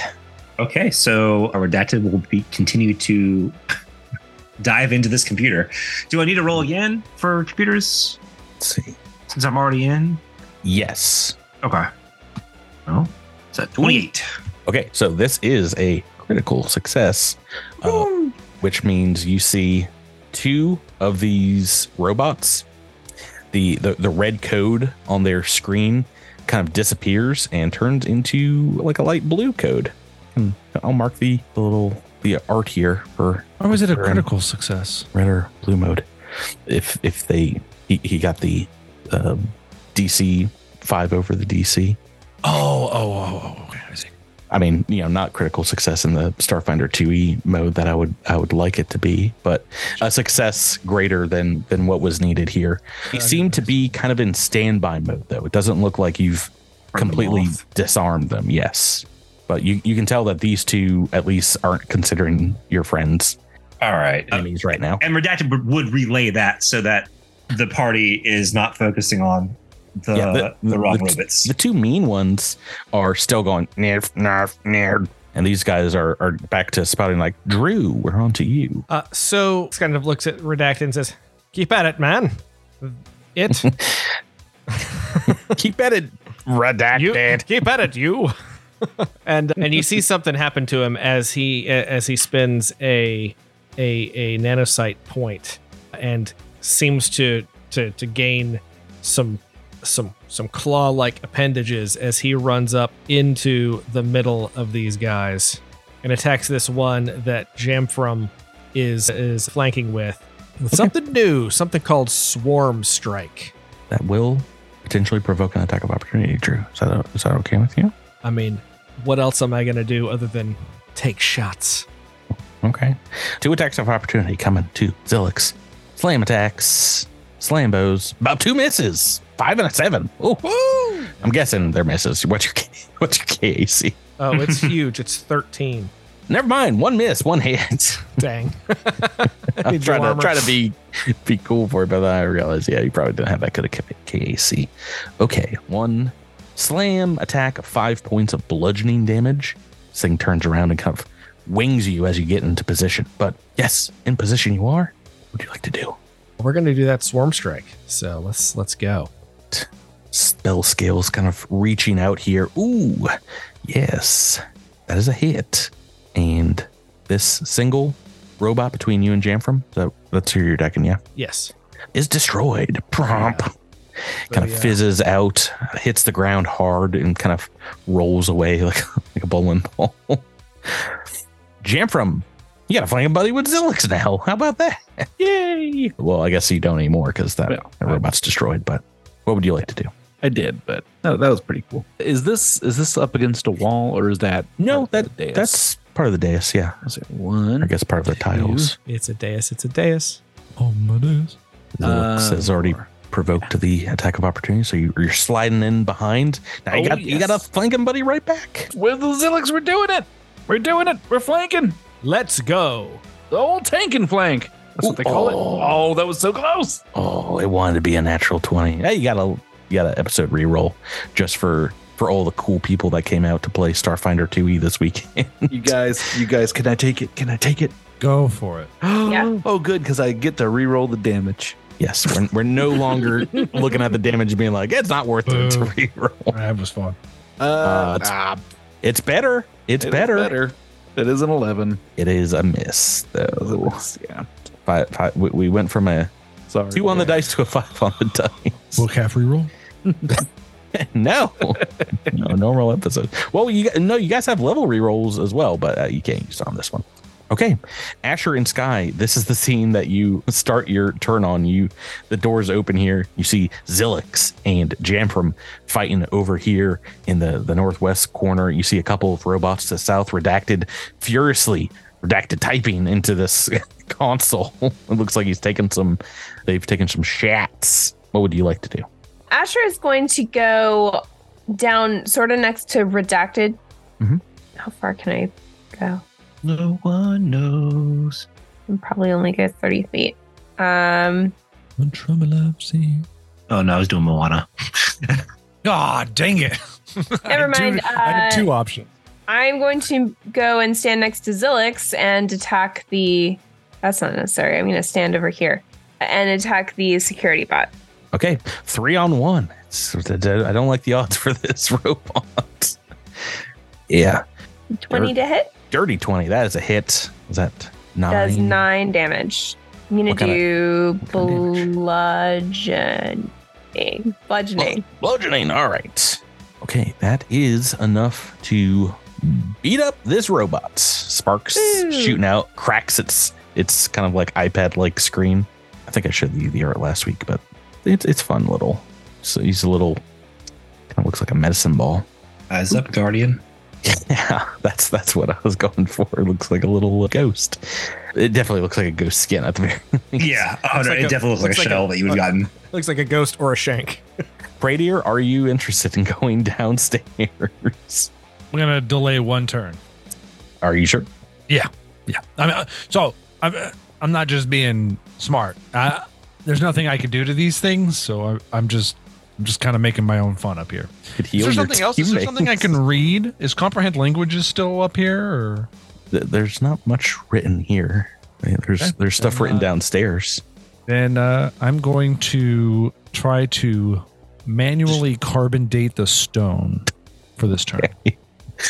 Okay, so our redacted will be continue to dive into this computer. Do I need to roll again for computers Let's see. Since I'm already in? Yes. Okay. Well, it's at 28. Okay, so this is a critical success, uh, which means you see two of these robots. The, the the red code on their screen kind of disappears and turns into like a light blue code. can I'll mark the, the little the art here for Or was it a critical success? red or blue mode. If if they he, he got the um, DC five over the DC. Oh, oh, oh, oh, okay. I see. I mean, you know, not critical success in the Starfinder 2e mode that I would I would like it to be, but a success greater than than what was needed here. You seem to be kind of in standby mode though. It doesn't look like you've Turn them completely disarmed them. Yes. But you, you can tell that these two at least aren't considering your friends All right. enemies right now. and redacted would relay that so that the party is not focusing on the Yeah, the, the- wrong the- robots. The two mean ones are still going nerf, nerf, nerf. And these guys are, are back to spouting like, Drew, we're on to you. Uh, so kind of looks at Redacted and says, "Keep at it, man. It Keep at it, you keep at it, you." and and you see something happen to him as he as he spins a a a nanocyte point and seems to to to gain some some some claw like appendages as he runs up into the middle of these guys and attacks this one that Jamfram is is flanking with. with Something new, something called Swarm Strike. That will potentially provoke an attack of opportunity, Drew. Is that, is that okay with you? I mean, what else am I gonna do other than take shots? Okay. Two attacks of opportunity coming to Zilix. Slam attacks. Slam bows. About two misses. Five and a seven. Ooh. I'm guessing they're misses. What's your what's your KAC? Oh, it's huge. It's 13. Never mind. One miss, one hit. Dang. I'm trying to try to be be cool for it, but then I realized, yeah, you probably didn't have that good of KAC. Okay, one slam attack five points of bludgeoning damage. This thing turns around and kind of wings you as you get into position. But yes, in position you are. What would you like to do? We're gonna do that Swarm Strike. So let's let's go. Spell scales kind of reaching out here. Ooh, yes, that is a hit. And this single robot between you and Jamfram, so that's who you're decking, yeah? Yes. is destroyed. Prompt. kind of yeah. Uh, fizzes out, hits the ground hard, and kind of rolls away like, like a bowling ball. Jamfram, you gotta find a flanking buddy with Zilix now. How about that? Yay! Well, I guess you don't anymore because that, Well, that robot's destroyed. But what would you like to do? I did, but no, that was pretty cool. Is this is this up against a wall or is that No, part that of the dais? that's part of the dais. Yeah, Is it one? I guess part of the tiles. It's a dais. It's a dais. Oh my days. Zilix Uh, has already provoked the attack of opportunity, so you, you're sliding in behind. Now you Oh, got you got a yes. flanking buddy right back. With the Zilix, we're doing it. We're doing it. We're flanking. Let's go. The old tank and flank. That's what they call Oh. it. Oh, that was so close. Oh, it wanted to be a natural twenty. Hey, you got a you got an episode reroll just for for all the cool people that came out to play Starfinder 2e this weekend. You guys, you guys, can I take it? Can I take it? Go for it. Yeah. Oh, good, because I get to re-roll the damage. yes, we're, we're no longer looking at the damage and being like it's not worth it to Boo. reroll. That was fun. Uh, it's- ah, It's better. It's it is better. better. It is an eleven. It is a miss though. Yeah. Five, five, we, we went from a Sorry. two on the dice to a five on the dice. Will Calf reroll? no, no normal episode. Well, you no, you guys have level rerolls as well, but uh, you can't use it on this one. Okay, Asher and Sky. This is the scene that you start your turn on. You, the doors open here. You see Zilix and Jamfram fighting over here in the the northwest corner. You see a couple of robots to the south, redacted furiously, redacted typing into this console. it looks like he's taken some. They've taken some shots. What would you like to do? Asher is going to go down sort of next to redacted. Mhm. How far can I go? No one knows. I'm probably only go 30 feet. Um, One trouble I've seen. Oh no, I was doing Moana. God dang it. Never had two- mind, I had uh, two options. I'm going to go and stand next to Zilix and attack the. That's not necessary. I'm going to stand over here and attack the security bot. Okay, three on one. It's, I don't like the odds for this robot. Yeah, 20 to hit dirty 20. That is a hit. Is that nine? does nine damage. I'm going What to kinda- do what bludgeoning. Bludgeoning. Bludgeoning. All right. Okay, that is enough to beat up this robot. Sparks Woo. shooting out, cracks its its kind of like iPad like screen. I think I showed you the art last week, but it's it's fun little. So he's a little kind of looks like a medicine ball. Eyes up, Guardian. Yeah, that's that's what I was going for. It looks like a little ghost. It definitely looks like a ghost skin at the very least. Yeah. Oh, no, like it a- definitely looks like a looks like shell a- that you would have gotten. Looks like a ghost or a shank. Bradier, are you interested in going downstairs? We're gonna delay one turn. Are you sure? Yeah. Yeah. I mean, uh, so I'm uh, I'm not just being smart. Uh, there's nothing I can do to these things, so I, I'm just I'm just kind of making my own fun up here. Is there something else? Is there something I can read? Is comprehend languages still up here? Or There's not much written here. There's Okay. there's stuff Then, written uh, downstairs. then uh, I'm going to try to manually carbon date the stone for this turn.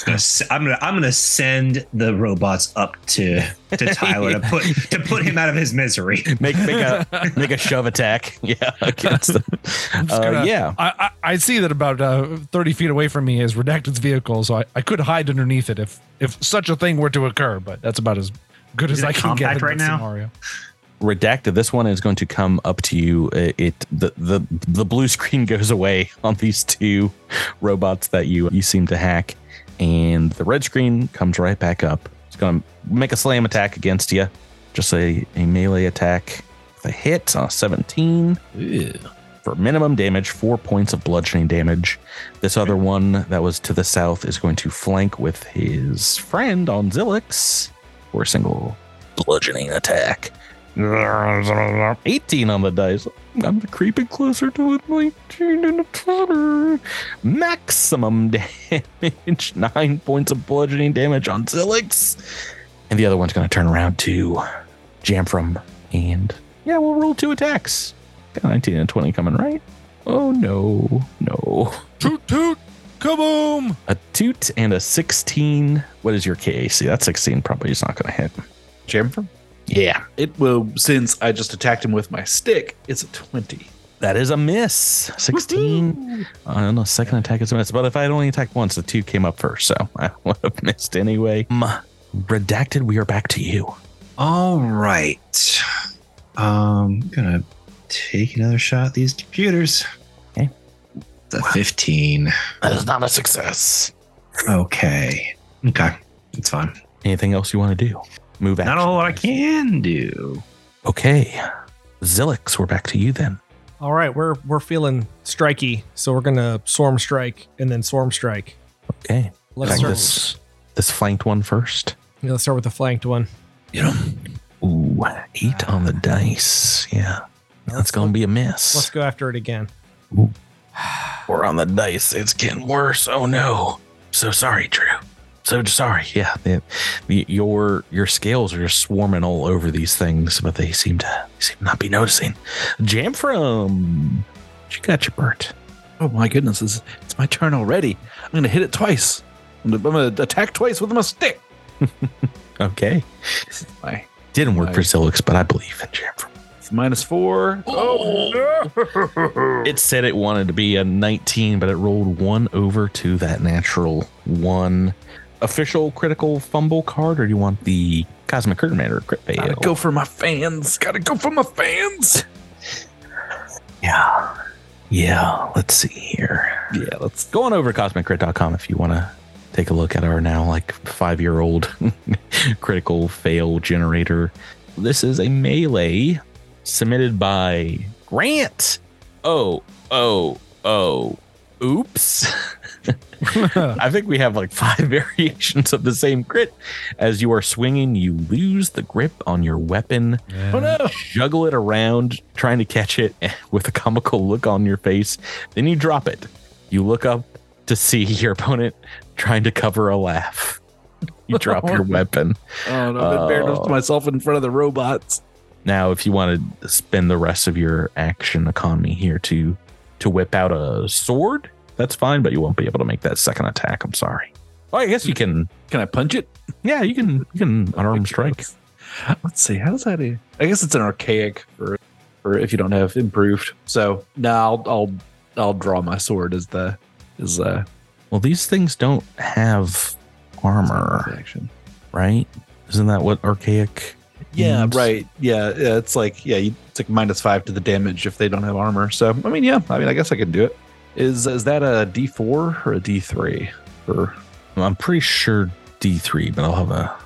Gonna s- I'm gonna I'm gonna send the robots up to to Tyler to put to put him out of his misery. Make make a make a shove attack. Yeah, against them. I'm Uh, gonna- yeah. I, I, I see that about uh, 30 feet away from me is Redacted's vehicle, so I, I could hide underneath it if if such a thing were to occur, but that's about as good Is as I can get compact in right that now? scenario. redacted this one is going to come up to you it, it the, the the blue screen goes away on these two robots that you you seem to hack and the red screen comes right back up. It's going to make a slam attack against you just a, a melee attack with a hit on a 17 for minimum damage four points of bludgeoning damage. This other one that was to the south is going to flank with his friend on zilix for a single bludgeoning attack. 18 on the dice. I'm creeping closer to a 19 and a 20. Maximum damage. Nine points of bludgeoning damage on Zilix. And the other one's going to turn around to Jamfram. And yeah, we'll roll two attacks. Got 19 and 20 coming, right? Oh, no. No. Toot toot, kaboom! A toot and a 16. What is your KAC? That 16 probably is not going to hit. Jamfram? Yeah. It will, since I just attacked him with my stick, it's a 20. That is a miss. 16. I don't know. second attack is a miss. But if I had only attacked once, the two came up first. So I would have missed anyway. Um, redacted, we are back to you. All right. Um, I'm gonna take another shot at these computers. Okay. It's a 15. That is not a success. Okay. Okay. It's fine. Anything else you want to do? Move Not a action. whole lot I can do. Okay. Zilix, we're back to you then. All right, we're we're feeling striky, so we're gonna swarm strike and then swarm strike. Okay. Let's Like start. this, this flanked one first. yeah, let's start with the flanked one. You know, Ooh, eight on the dice. Yeah. That's going to be a miss. Let's go after it again. We're on the dice. It's getting worse. Oh no. So sorry, Drew. So sorry. Yeah. the- the- your your scales are just swarming all over these things, but they seem to they seem not be noticing. Jamfram you got your Bert. Oh my goodness, it's, it's my turn already. I'm going to hit it twice. I'm going to attack twice with my stick. Okay. This is my Didn't work for Nice. Zilix, but I believe in Jamfram. it's minus four. Oh, no. It said it wanted to be a 19, but it rolled one over to that natural one. Official critical fumble card, or do you want the Cosmic Curtain Matter crit fail? Gotta go for my fans. Gotta go for my fans. Yeah. Yeah. Let's see here. Yeah, let's Go on over to cosmiccrit.com if you want to take a look at our now like five year old critical fail generator. This is a melee submitted by Grant. Oh, oh, oh. Oops. I think we have like five variations of the same crit. As you are swinging, you lose the grip on your weapon Oh no. juggle it around, trying to catch it with a comical look on your face. Then you drop it. You look up to see your opponent trying to cover a laugh. You drop your weapon. Oh no, I've embarrassed Oh. myself in front of the robots. Now, if you want to spend the rest of your action economy here to to whip out a sword, that's fine, but you won't be able to make that second attack. I'm sorry. Oh, I guess you can. Can I punch it? Yeah, you can. You can unarmed strike. Let's see. How does that? Do? I guess it's an archaic for for if you don't have improved. So no, I'll I'll I'll draw my sword as the as uh Well, these things don't have armor, Action. right? Isn't that what archaic? Yeah, means? right. Yeah, yeah, it's like yeah, you, it's like minus five to the damage if they don't have armor. So I mean, yeah, I mean, I guess I can do it. Is is that a D four or a D three? Or I'm pretty sure D three, but I'll have a,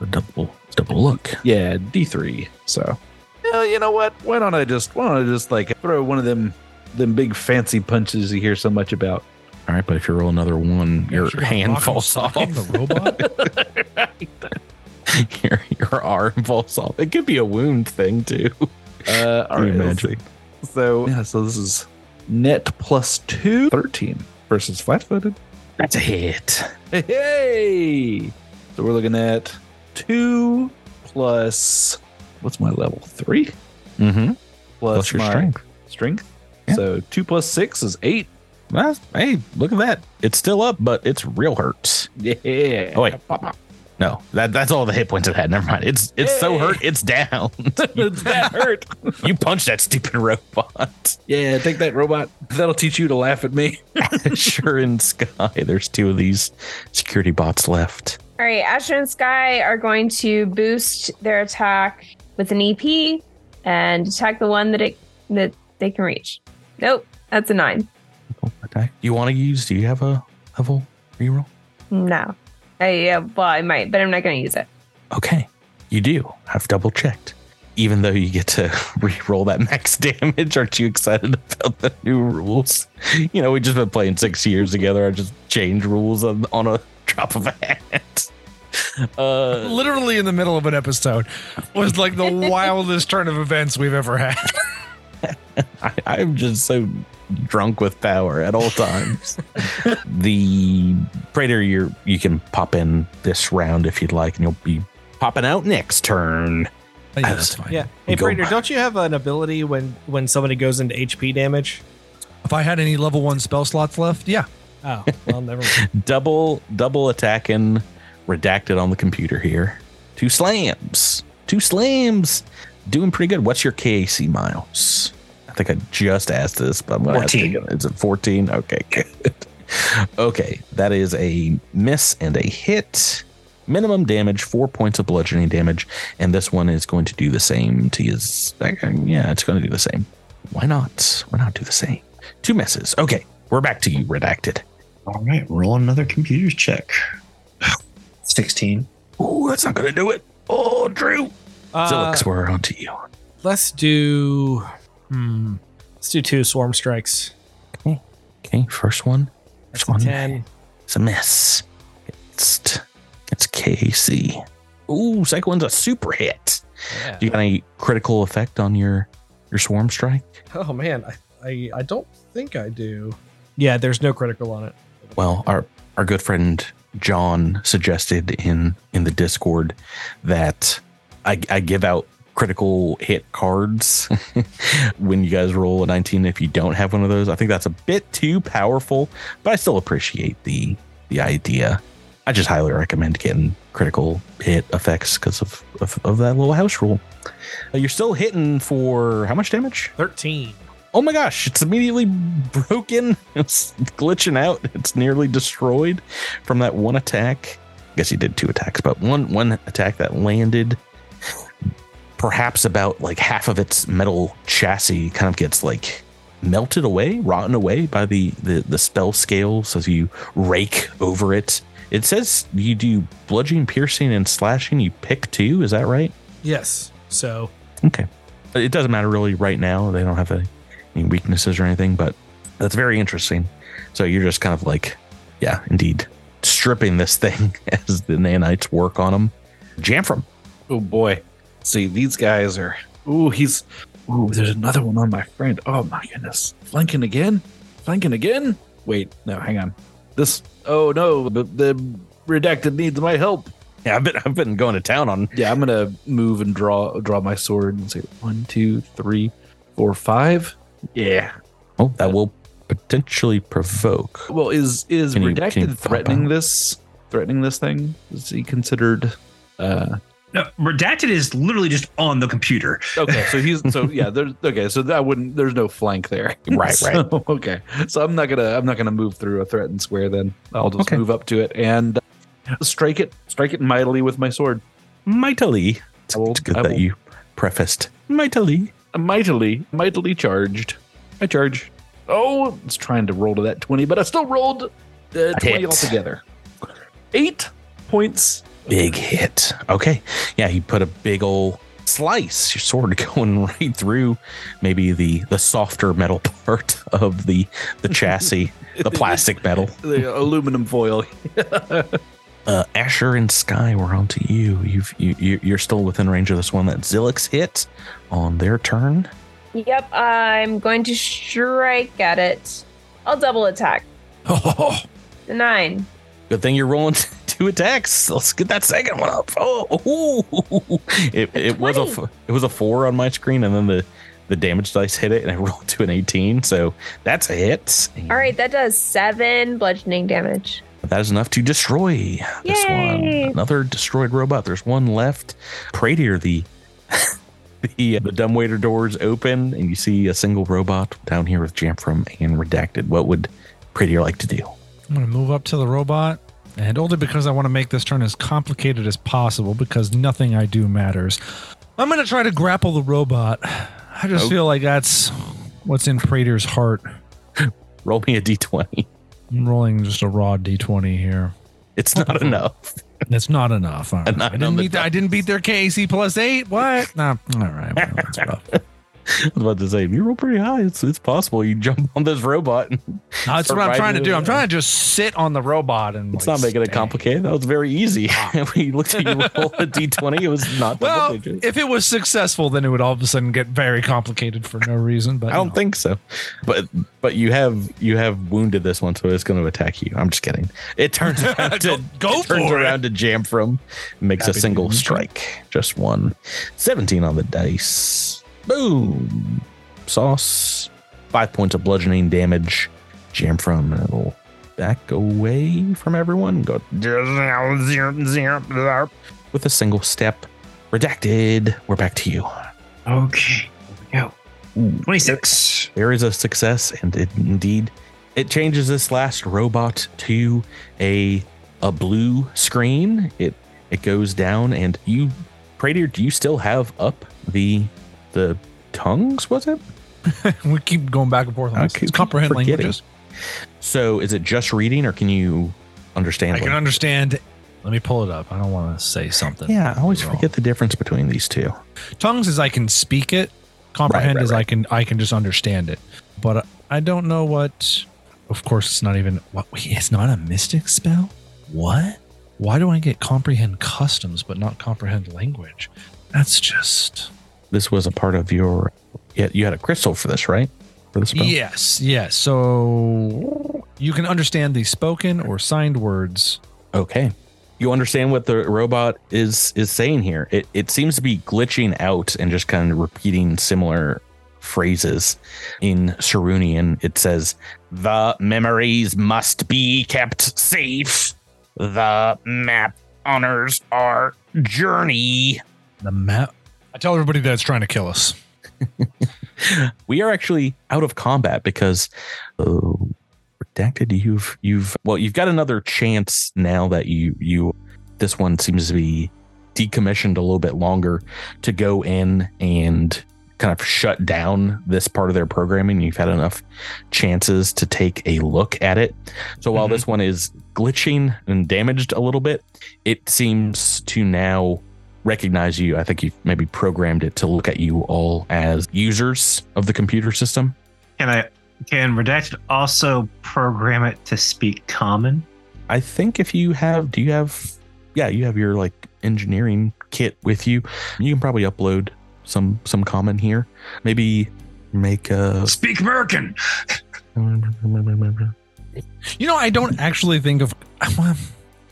a double double look. yeah, D three. So yeah, you know what? Why don't I just why don't I just like throw one of them them big fancy punches you hear so much about? All right, but if you roll another one, your hand falls off. The robot. your your arm falls off. It could be a wound thing too. Uh, all Can you right, let's imagine? So yeah, so this is net plus two, 13 versus flat footed. That's a hit. Hey! So we're looking at two plus what's my level? Three Mm-hmm. plus, Plus your my strength. Strength. Yeah. So two plus six is eight. Well, hey, look at that. It's still up, but it's real hurts. Yeah. Oh wait, no, that that's all the hit points it had. Never mind. It's it's so hurt. It's down. it's that hurt. you punched that stupid robot. Yeah, take that robot. That'll teach you to laugh at me. sure, in Sky, there's two of these security bots left. All right, Asher and Sky are going to boost their attack with an EP and attack the one that it that they can reach. Nope, that's a nine. Oh, okay. Do you want to use? Do you have a level reroll? No, I yeah, well I might, but I'm not going to use it. Okay, you do. I've double checked. Even though you get to re-roll that max damage, aren't you excited about the new rules? You know, we just been playing six years together. I just change rules on, on a drop of a hat. Uh, Literally in the middle of an episode was like the wildest turn of events we've ever had. I, I'm just so drunk with power at all times. the Praetor, you you can pop in this round if you'd like, and you'll be popping out next turn. Oh, yeah, that's fine. Yeah. Hey, Go- Praetor, don't you have an ability when when somebody goes into HP damage? If I had any level one spell slots left, yeah. Oh, well, never mind. double double attacking redacted on the computer here two slams two slams doing pretty good what's your kac miles i think i just asked this but i'm gonna ask 14. again. is it 14 okay good okay that is a miss and a hit minimum damage four points of bludgeoning damage and this one is going to do the same to his yeah it's going to do the same why not why not do the same two misses okay we're back to you redacted All right, roll another computer check. 16. Ooh, that's not gonna do it. Oh, Drew. Uh, Zilix, we're on to you. let's do. Hmm. Let's do two swarm strikes. Okay, first one. That's First a one. ten. It's a miss. It's it's KC. Ooh, second one's a super hit. Yeah. Do you got any critical effect on your your swarm strike? Oh man, I, I I don't think I do. Yeah, there's no critical on it. Well, our our good friend John suggested in in the Discord that I, I give out critical hit cards when you guys roll a 19 if you don't have one of those. I think that's a bit too powerful, but I still appreciate the the idea. I just highly recommend getting critical hit effects because of, of of that little house rule. Uh, You're still hitting for how much damage? Thirteen. Oh my gosh, it's immediately broken. It's glitching out. It's nearly destroyed from that one attack. I guess he did two attacks, but one one attack that landed perhaps about like half of its metal chassis kind of gets like melted away, rotten away by the the, the spell scales as you rake over it. It says you do bludgeoning, piercing, and slashing. You pick two. Is that right? Yes. So Okay. It doesn't matter really right now. They don't have any any weaknesses or anything, but that's very interesting. So you're just kind of like, yeah, indeed, stripping this thing as the nanites work on them. Jamfram. Oh boy. See, these guys are. Ooh, he's. Ooh, there's another one on my friend. Oh my goodness. Flanking again? Flanking again? Wait, no, hang on. This. Oh no, the, the redacted needs my help. Yeah, I've been I've been going to town on. Yeah, I'm gonna move and draw draw my sword and say one, two, three, four, five. Yeah. Oh, that will potentially provoke. Well, is is Can you- you redacted threatening this? Threatening this thing? Is he considered? uh No, redacted is literally just on the computer. Okay, so he's so yeah. There's okay, so that wouldn't. There's no flank there. Right, So, Okay, so I'm not gonna I'm not gonna move through a threatened square. Then I'll just Okay. move up to it and Strike it, strike it mightily with my sword. Mightily. It's will- it's good that you prefaced mightily. Mightily, mightily charged. I charge. Oh, it's trying to roll to that 20, but I still rolled uh, 20 hit. altogether. Eight points. Big hit. Okay. Yeah, you put a big old slice, your sword going right through maybe the the softer metal part of the the chassis, the plastic metal. The aluminum foil. Uh, Asher and Sky, we're on to you. You've you, you you're still within range of this one that Zilix hit on their turn. Yep, I'm going to strike at it. I'll double attack. Oh, The nine. Good thing you're rolling two attacks. Let's get that second one up. Oh, ooh. it, it was a f- it was a four on my screen, and then the the damage dice hit it, and I rolled to an 18. So that's a hit. All right, that does seven bludgeoning damage. That is enough to destroy this one. Another destroyed robot. There's one left. Pradier, the the uh, the dumbwaiter doors open, and you see a single robot down here with Jamfram and Redacted. What would Pradier like to do? I'm going to move up to the robot, and only because I want to make this turn as complicated as possible because nothing I do matters. I'm going to try to grapple the robot. I just Oh. feel like that's what's in Prater's heart. Roll me a d20. I'm rolling just a raw d20 here. It's not enough. It's not enough. Right. I, didn't on the meet the- I didn't beat their KC plus eight. What? No. All right. Well, that's rough. I was about to say, if you roll pretty high, it's it's possible you jump on this robot. And That's what I'm trying to do. it I'm trying to just sit on the robot and. It's like, not making it complicated. That was very easy. Ah. we looked at you roll a d20. It was not Well, digits. if it was successful, then it would all of a sudden get very complicated for no reason. But I don't no. think so. But but you have you have wounded this one, so it's going to attack you. I'm just kidding. It turns around to Go it turns it. around to Jamfram, makes a single strike, just one. 17 on the dice. Boom. Sauce. Five points of bludgeoning damage. Jamfram it'll back away from everyone. Go with a single step. Redacted. We're back to you. Okay. Here we go. 26. There is a success, and it, indeed, it changes this last robot to a a blue screen. It it goes down, and you, Pradier, do you still have up the the tongues? Was it? we keep going back and forth. On I this. It's comprehend forgetting. languages. So is it just reading, or can you understand? I can understand. Let me pull it up. I don't want to say something. yeah, I always wrong. forget the difference between these two. Tongues is I can speak it. Comprehend right, is I can I can just understand it. But I don't know what. Of course, it's not even. What? Wait, it's not a mystic spell. What? Why do I get comprehend customs but not comprehend language? That's just. This was a part of your. Yeah, you had a crystal for this, right? For the spell. Yes, yes. So you can understand the spoken or signed words. Okay. You understand what the robot is is saying here. It it seems to be glitching out and just kind of repeating similar phrases. In Sarunian, it says, "The memories must be kept safe. The map honors our journey." The map. I tell everybody that it's trying to kill us. we are actually out of combat because uh, redacted you've you've well you've got another chance now that you you this one seems to be decommissioned a little bit longer to go in and kind of shut down this part of their programming you've had enough chances to take a look at it so while Mhm. this one is glitching and damaged a little bit it seems to now recognize you. I think you've maybe programmed it to look at you all as users of the computer system. Can I? Can redacted also program it to speak common? I think if you have, do you have, yeah, you have your like engineering kit with you. You can probably upload some some common here. Maybe make a. Speak American. You know, I don't actually think of. well,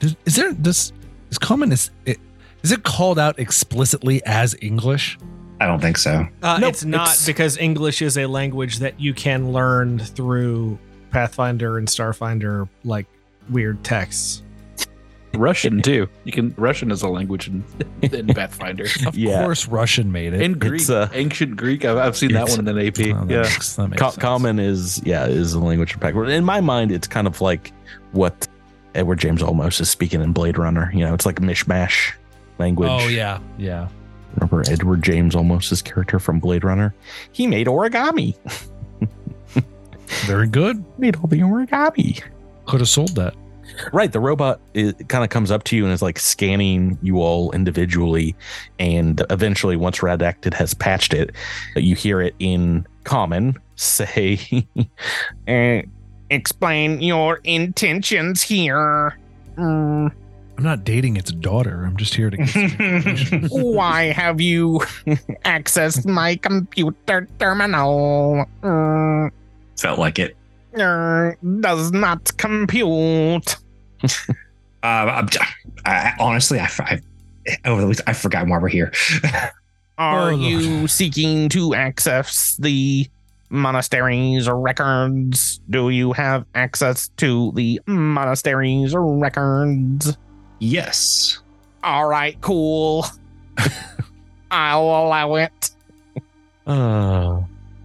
Is is there this? Is common is it? Is it called out explicitly as English? I don't think so. Uh, Nope, it's not it's- because English is a language that you can learn through Pathfinder and Starfinder, like weird texts. Russian too. You can Russian is a language in, in Pathfinder. Of Yeah. course, Russian made it. In Greek, It's, uh, ancient Greek. I've, I've seen that one in an AP. Oh, that yeah. makes- that makes Co- sense. common is yeah is a language for pack. In my mind, it's kind of like what Edward James Olmos is speaking in Blade Runner. You know, it's like mishmash language. Oh yeah, yeah. Remember Edward James Olmos his character from Blade Runner? He made origami. Very good. Made all the origami. Could have sold that. Right. The robot kind of comes up to you and is like scanning you all individually. And eventually, once Redacted has patched it, you hear it in common say, "Eh, Explain your intentions here. Mm, I'm not dating its daughter. I'm just here to get some information. why have you accessed my computer terminal? Felt like it. er, does not compute. Uh, I'm, I, honestly, I, I over the week I forgot why we're here. Are Oh, you seeking to access the monastery's records? Do you have access to the monastery's records? Yes. All right, cool. I'll allow it. Uh,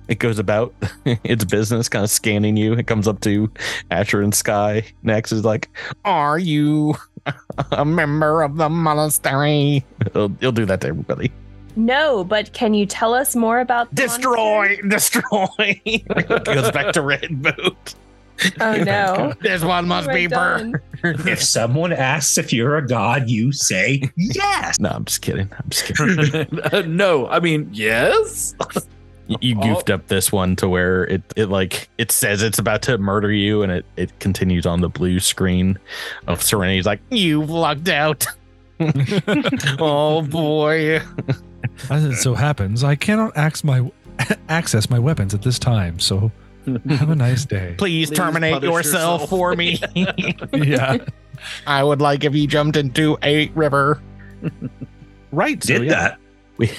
it goes about its business, kind of scanning you. It comes up to Asher and Sky next. Is like, "Are you a member of the monastery?" He'll, he'll do that to everybody. No, but can you tell us more about the Destroy, destroy. goes back to Red Boot. Oh no. This one must be burned. if someone asks if you're a god, you say yes. No, I'm just kidding. I'm just kidding. no, I mean yes. You- you oh. goofed up this one to where it, it like it says it's about to murder you and it, it continues on the blue screen of Serenity's like you've lucked out. oh boy. As it so happens, I cannot ax my, access my weapons at this time. So have a nice day. Please, Please terminate yourself, yourself. for me. yeah. I would like if you jumped into a river. right. so Did yeah, that. We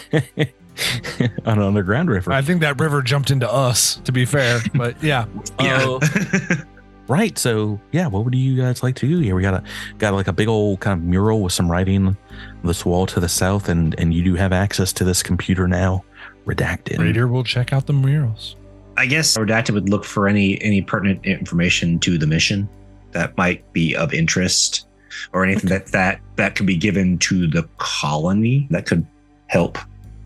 on an underground river. I think that river jumped into us, to be fair. But yeah. Oh. Right. So yeah, what would you guys like to do here? We got a got like a big old kind of mural with some writing on this wall to the south, and and you do have access to this computer now, redacted. Raider will check out the murals. I guess Redacted would look for any any pertinent information to the mission that might be of interest, or anything that that that could be given to the colony that could help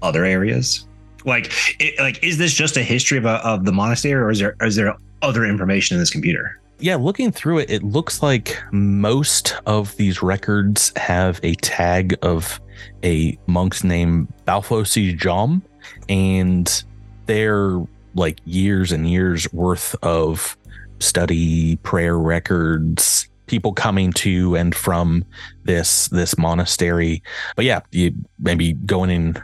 other areas. Like, it, like is this just a history of a, of the monastery, or is there is there other information in this computer? Yeah, looking through it, it looks like most of these records have a tag of a monk's name, Balfosi Jom, and they're like years and years worth of study, prayer records, people coming to and from this this monastery. But yeah, you maybe going in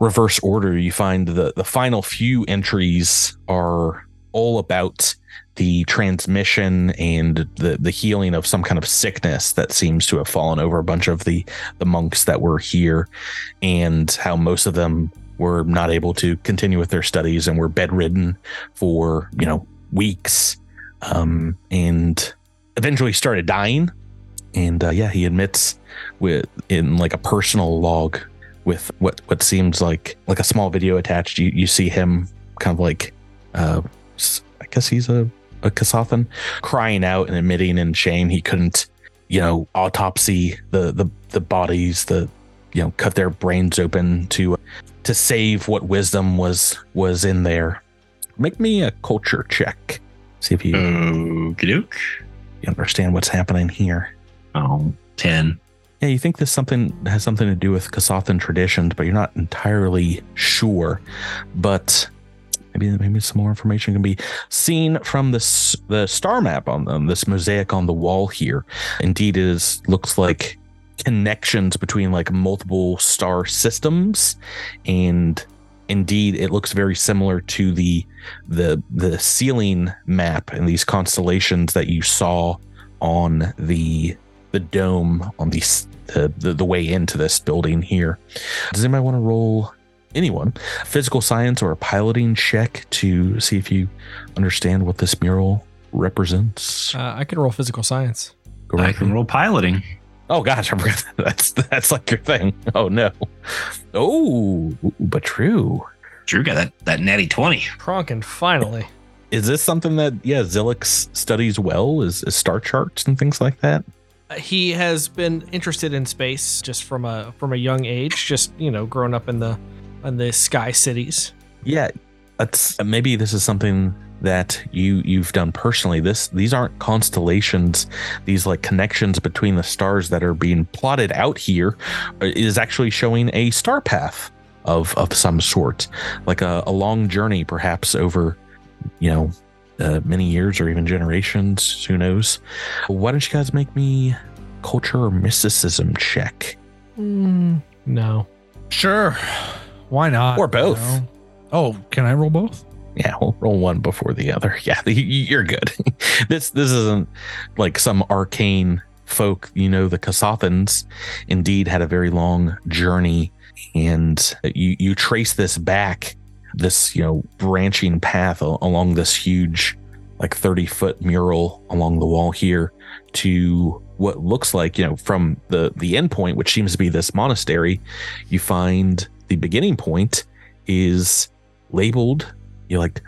reverse order, you find the the final few entries are all about the transmission and the the healing of some kind of sickness that seems to have fallen over a bunch of the the monks that were here and how most of them were not able to continue with their studies and were bedridden for you know weeks um and eventually started dying. And uh, yeah he admits with in like a personal log with what what seems like like a small video attached. You you see him kind of like uh i guess he's a a Kasathan crying out and admitting in shame he couldn't you know autopsy the the the bodies the you know cut their brains open to to save what wisdom was was in there make me a culture check see if you, you understand what's happening here Oh, 10. yeah, you think this something has something to do with Kasathan traditions, but you're not entirely sure. But maybe maybe some more information can be seen from this the star map on them, this mosaic on the wall here. Indeed, it is looks like connections between like multiple star systems, and indeed, it looks very similar to the the the ceiling map and these constellations that you saw on the the dome on the, the the the way into this building here. Does anybody want to roll anyone physical science or a piloting check to see if you understand what this mural represents? Uh, I can roll physical science. Go I can ahead. roll piloting. Oh gosh, I forgot that. that's that's like your thing. Oh no. Oh, but true. Drew got that, that natty 20. Kronkin, finally. is this something that yeah Zilix studies well? Is, is star charts and things like that? Uh, He has been interested in space just from a from a young age, just you know, growing up in the in the sky cities. Yeah, that's maybe this is something that you you've done personally. This these aren't constellations; these like connections between the stars that are being plotted out here uh, actually showing a star path of of some sort, like a, a long journey, perhaps over you know uh, many years or even generations. Who knows? Why don't you guys make me culture or mysticism check? No. Sure. Why not? Or both. you know? Oh, can I roll both? Yeah, we'll roll one before the other. Yeah, you're good. this this isn't like some arcane folk. You know, the Kasathans indeed had a very long journey, and you you trace this back, this you know branching path along this huge, like thirty foot mural along the wall here to what looks like you know from the the end point, which seems to be this monastery. You find the beginning point is labeled you like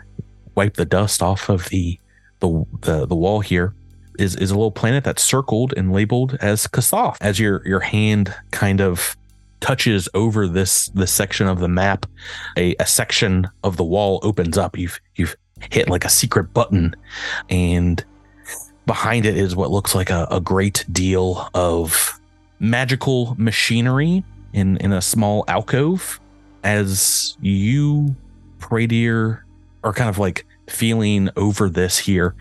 wipe the dust off of the the the, the wall here is is a little planet that's circled and labeled as Kasath. As your your hand kind of touches over this this section of the map, a, a section of the wall opens up. You've you've hit like a secret button, and behind it is what looks like a, a great deal of magical machinery in in a small alcove. As you Pradier are kind of like feeling over this here.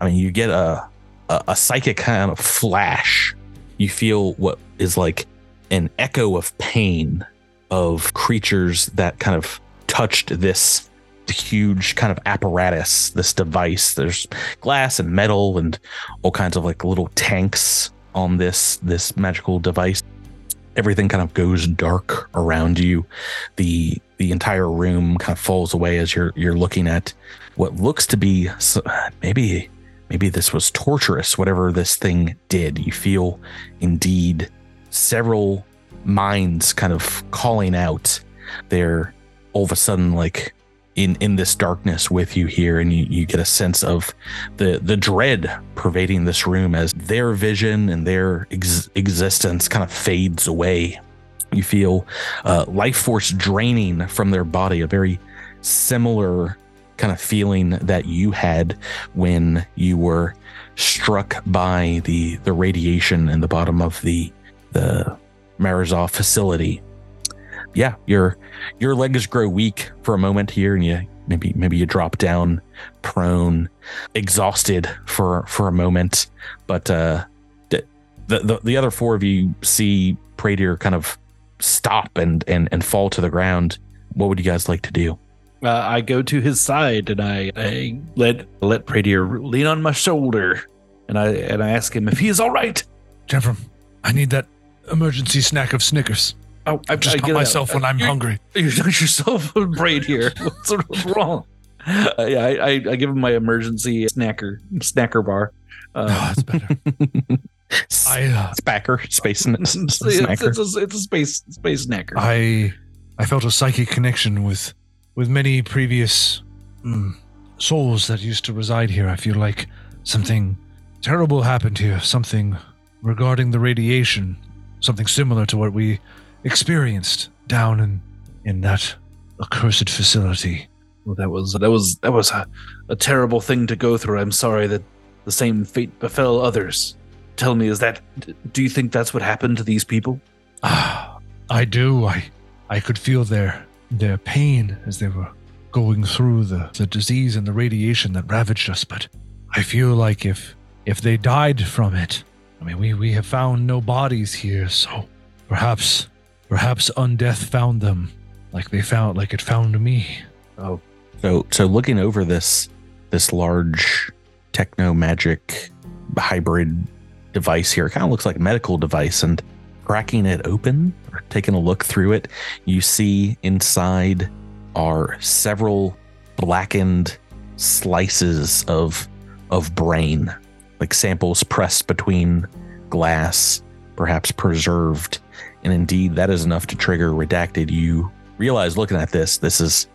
I mean, you get a, a a psychic kind of flash. You feel what is like an echo of pain of creatures that kind of touched this huge kind of apparatus, this device. There's glass and metal and all kinds of like little tanks on this this magical device. Everything kind of goes dark around you. The the entire room kind of falls away as you're you're looking at what looks to be maybe maybe this was torturous whatever this thing did. You feel indeed several minds kind of calling out. They're all of a sudden like in in this darkness with you here and you, you get a sense of the the dread pervading this room as their vision and their ex- existence kind of fades away you feel uh, life force draining from their body, a very similar kind of feeling that you had when you were struck by the the radiation in the bottom of the the Marazov facility. Yeah, your your legs grow weak for a moment here, and you maybe maybe you drop down prone, exhausted for for a moment. But uh, the the the other four of you see Pradier kind of stop and and and fall to the ground. What would you guys like to do? Uh, I go to his side and I, I let let Pradier lean on my shoulder, and I and I ask him if he is all right. Jennifer, I need that emergency snack of Snickers. Oh, I Just I help get myself out. when I'm You're- hungry. You're not yourself a braid here. What's, what's wrong? Uh, yeah, I, I, I give him my emergency snacker snacker bar. Oh, Uh, that's better. I uh, Spacker, space and it's, it's, snacker. it's a, it's a space space snacker. I I felt a psychic connection with with many previous mm, souls that used to reside here. I feel like something terrible happened here. Something regarding the radiation. Something similar to what we experienced down in in that accursed facility. Well, that was that was that was a, a terrible thing to go through. I'm sorry that the same fate befell others. Tell me, is that? Do you think that's what happened to these people? Ah, I do. I I could feel their their pain as they were going through the, the disease and the radiation that ravaged us, but I feel like if if they died from it, I mean we, we have found no bodies here, so perhaps perhaps undeath found them like they found like it found me. Oh, So so looking over this this large techno magic hybrid device here, it kind of looks like a medical device and cracking it open or taking a look through it, you see inside are several blackened slices of of brain, like samples pressed between glass, perhaps preserved. And indeed, that is enough to trigger redacted. You realize looking at this, this is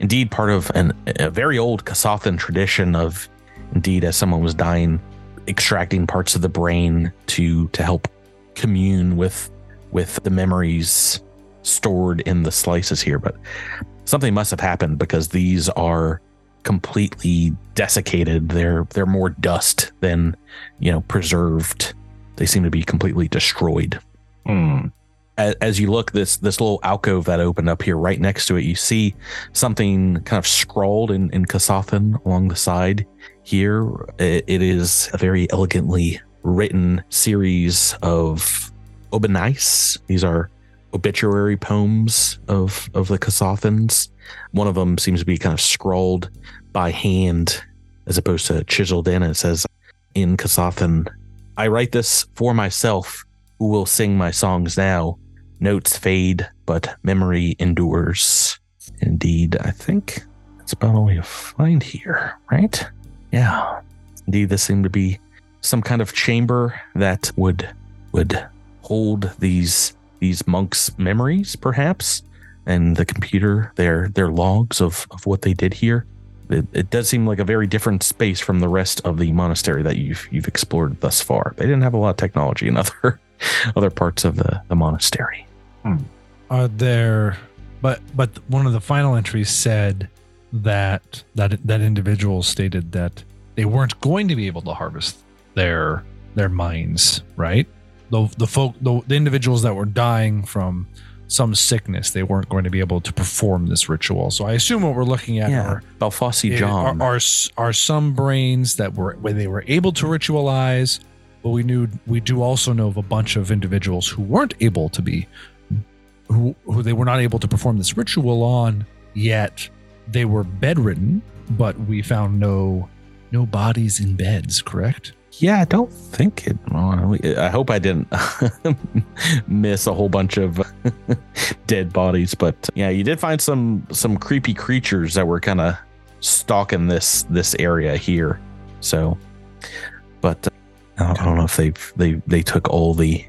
indeed part of an, a very old Kasathan tradition of, indeed, as someone was dying, extracting parts of the brain to to help commune with with the memories stored in the slices here. But something must have happened because these are completely desiccated. They're they're more dust than you know preserved. They seem to be completely destroyed Hmm. As, you look this this little alcove that opened up here right next to it you see something kind of scrawled in in Kasathan along the side here. It, it is a very elegantly written series of obanais these are obituary poems of of the Kasathans. One of them seems to be kind of scrawled by hand as opposed to chiseled in. It says in Kasathan I write this for myself who will sing my songs now. Notes fade, but memory endures. Indeed, I think that's about all we find here, right? Yeah. Indeed, this seemed to be some kind of chamber that would would hold these these monks' memories, perhaps, and the computer, their their logs of, of what they did here. It, it does seem like a very different space from the rest of the monastery that you've you've explored thus far. They didn't have a lot of technology in other other parts of the, the monastery. Hmm. Are there but but one of the final entries said that that that individual stated that they weren't going to be able to harvest their their minds, right? The the folk the, the individuals that were dying from some sickness, they weren't going to be able to perform this ritual. So I assume what we're looking at Yeah, are Balfossi are, John. are are some brains that were when they were able to ritualize, but we knew we do also know of a bunch of individuals who weren't able to be who who they were not able to perform this ritual on yet they were bedridden but we found no no bodies in beds correct Yeah, I don't think it. I hope I didn't miss a whole bunch of dead bodies, but yeah, you did find some some creepy creatures that were kind of stalking this this area here. So, but I don't know if they they they took all the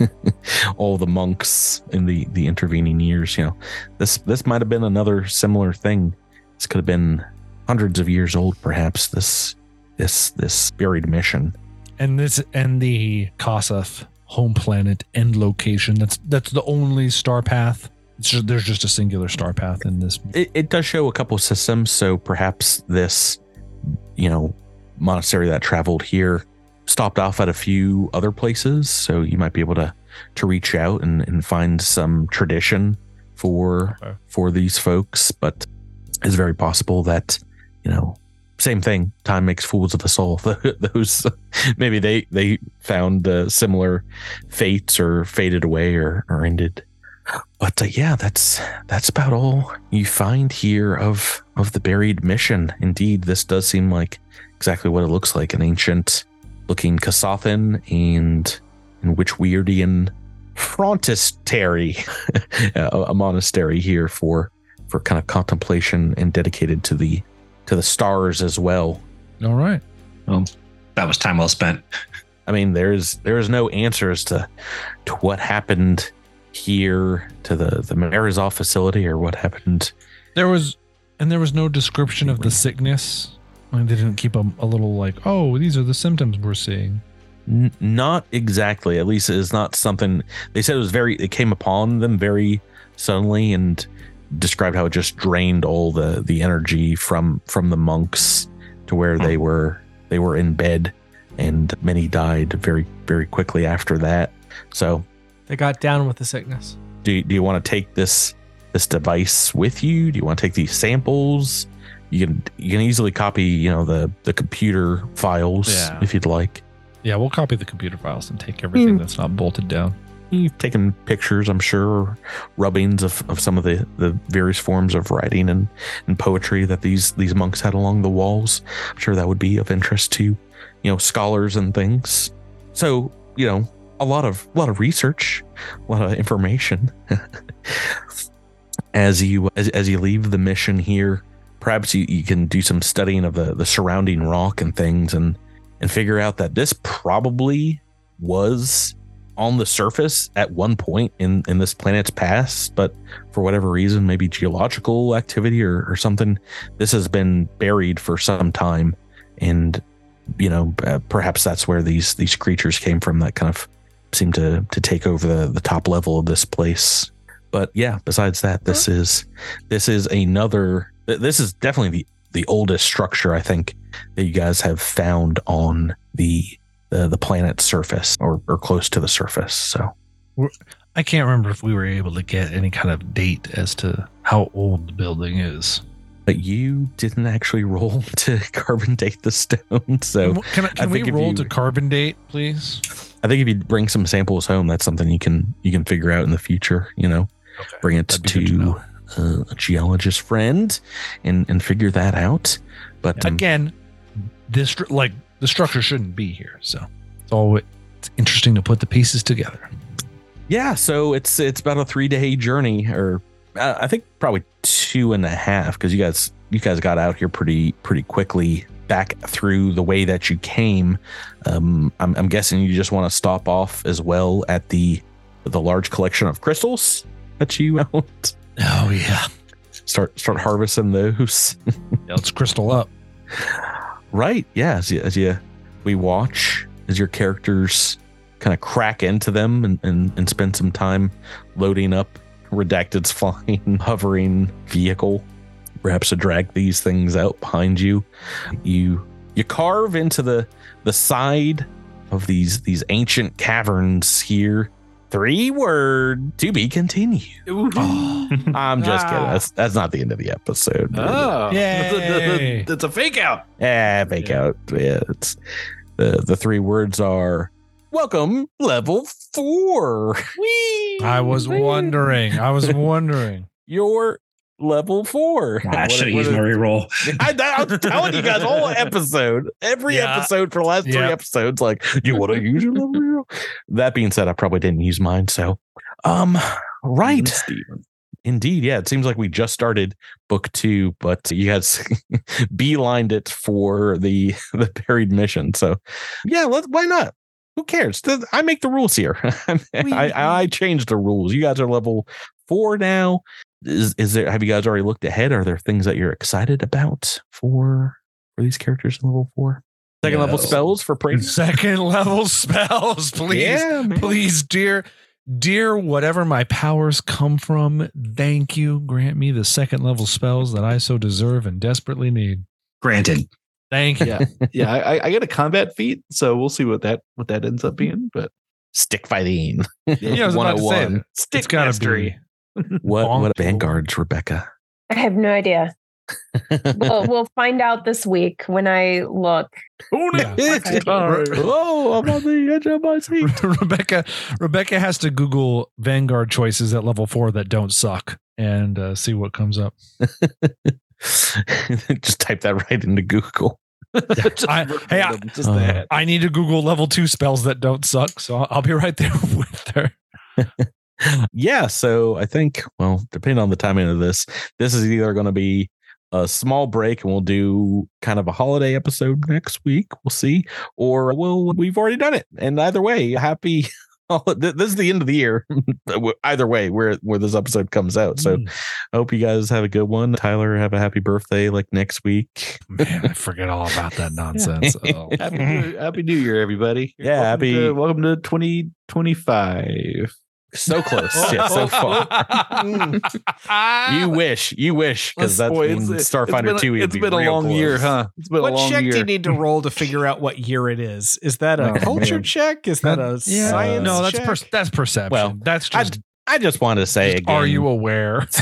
all the monks in the the intervening years. You know, this this might have been another similar thing. This could have been hundreds of years old, perhaps. This this this buried mission. and this and the Kasath home planet end location that's that's the only star path it's just, there's just a singular star path in this It, it does show a couple systems, so perhaps this, you know, monastery that traveled here stopped off at a few other places, so you might be able to to reach out and, and find some tradition for Okay. for these folks. But it's very possible that you know, same thing. Time makes fools of us all. Those maybe they they found uh, similar fates or faded away or or ended. But uh, yeah, that's that's about all you find here of of the buried mission. Indeed, this does seem like exactly what it looks like an ancient looking Kasathan and in which weirdian phrontistery, a, a monastery here for for kind of contemplation and dedicated to the to the stars as well. all right Well, That was time well spent. I mean, there's there's no answers to to what happened here to the the Marizal facility or what happened. there was and there was no description of the sickness I mean, they didn't keep a, a little like oh these are the symptoms we're seeing N- not exactly. At least it's not something they said it was very. It came upon them very suddenly and described how it just drained all the the energy from from the monks to where they hmm. were they were in bed and many died very very quickly after that. So They got down with the sickness. do do you want to take this this device with you? Do you want to take these samples? You can you can easily copy you know the the computer files Yeah. if you'd like. yeah we'll copy the computer files and take everything hmm. that's not bolted down You've taken pictures, I'm sure, rubbings of, of some of the, the various forms of writing and, and poetry that these these monks had along the walls. I'm sure that would be of interest to, you know, scholars and things. So, you know, a lot of a lot of research, a lot of information. as you as, as you leave the mission here, perhaps you, you can do some studying of the, the surrounding rock and things and and figure out that this probably was on the surface at one point in in this planet's past, but for whatever reason, maybe geological activity or, or something, this has been buried for some time, and you know uh, perhaps that's where these these creatures came from that kind of seem to to take over the the top level of this place. But yeah, besides that, this is this is another. Th- This is definitely the the oldest structure I think that you guys have found on the the, the planet's surface or, or close to the surface. So I can't remember if we were able to get any kind of date as to how old the building is. but you didn't actually roll to carbon date the stone. So can, I- can we think if roll you- to carbon date, please? I think if you bring some samples home, that's something you can you can figure out in the future. You know, Okay. bring it That'd to to uh, a geologist friend and and figure that out. But um, Again, this like the structure shouldn't be here, so it's always it's interesting to put the pieces together. yeah, so it's it's about a three day journey, or uh, I think probably two and a half, because you guys you guys got out here pretty pretty quickly back through the way that you came. Um, I'm, I'm guessing you just want to stop off as well at the the large collection of crystals that you out. Oh yeah, Start start harvesting those. yeah let's crystal up. Right. Yeah. As you, as you we watch as your characters kind of crack into them and, and, and spend some time loading up Redacted's flying hovering vehicle. Perhaps to drag these things out behind you. You you carve into the the side of these these ancient caverns here. Three word to be continued. I'm just kidding. That's that's not the end of the episode. Oh, Yay. it's a fake out. Yeah, fake out. Yeah, it's the the three words are welcome level four. Whee! I was wondering. I was wondering. You're level four. I What- should have what used my reroll. I, I'm telling you guys all episode, every Yeah. episode for the last three Yeah. episodes, like you want to use your level zero. That being said, I probably didn't use mine. So, um, right. Steven. Indeed, yeah. It seems like we just started book two, but you guys beelined it for the the buried mission. So, yeah, let, why not? Who cares? I make the rules here. I, I change the rules. You guys are level four now. Is is there? Have you guys already looked ahead? Are there things that you're excited about for for these characters in level four? Second level spells for praise. Second level spells, please. Yeah. Please, dear, dear, whatever my powers come from, thank you. Grant me the second level spells that I so deserve and desperately need. Granted. Thank you. Yeah, yeah. I, I get a combat feat, so we'll see what that what that ends up being. But Stick fighting. Yeah, I was about to say 101. that. It's got to mastery. Be. What Bonk. what vanguards, Rebecca? I have no idea. we'll, we'll find out this week when I look. Yeah. oh, I'm on the edge of my seat. Rebecca Rebecca has to Google Vanguard choices at level four that don't suck and uh, see what comes up. Just type that right into Google. Just I- hey, I- just Uh, that. I need to Google level two spells that don't suck, so I'll, I'll be right there with her. Yeah, so I think, well, depending on the timing of this, this is either going to be a small break and we'll do kind of a holiday episode next week. We'll see, or we'll we've already done it. And either way, happy. This is the end of the year. either way, where where this episode comes out. So Mm, I hope you guys have a good one. Tyler, have a happy birthday like next week. man, I forget all about that nonsense. Oh. Happy New, Happy New Year, everybody! Yeah, welcome happy- To, welcome to twenty twenty five. So close. yeah, so far. You mm. wish, you wish, because that's when Starfinder Two. It's been a long year, huh? It's been What a long check year. do you need to roll to figure out what year it is? Is that a Oh, culture man. check? Is that a Yeah, science? no, that's check? per- that's perception. Well, that's I, just. I just wanted to say again. are you aware?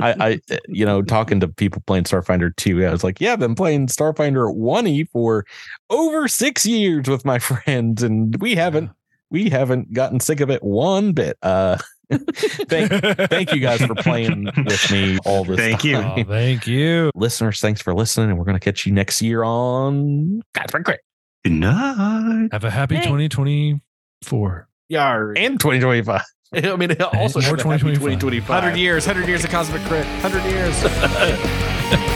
I, I, you know, talking to people playing Starfinder 2, I was like, yeah, I've been playing Starfinder 1E for over six years with my friends, and we haven't, we haven't gotten sick of it one bit. Uh, thank, thank you guys for playing with me all this Thank you. Oh, thank you. Listeners, thanks for listening, and we're going to catch you next year on Guys for Crit Good night. Have a happy Thanks. 2024. Yeah, and 2025. I mean, also More have 2025. 2025. 100 years, 100 years of Cosmic Crit. 100 years.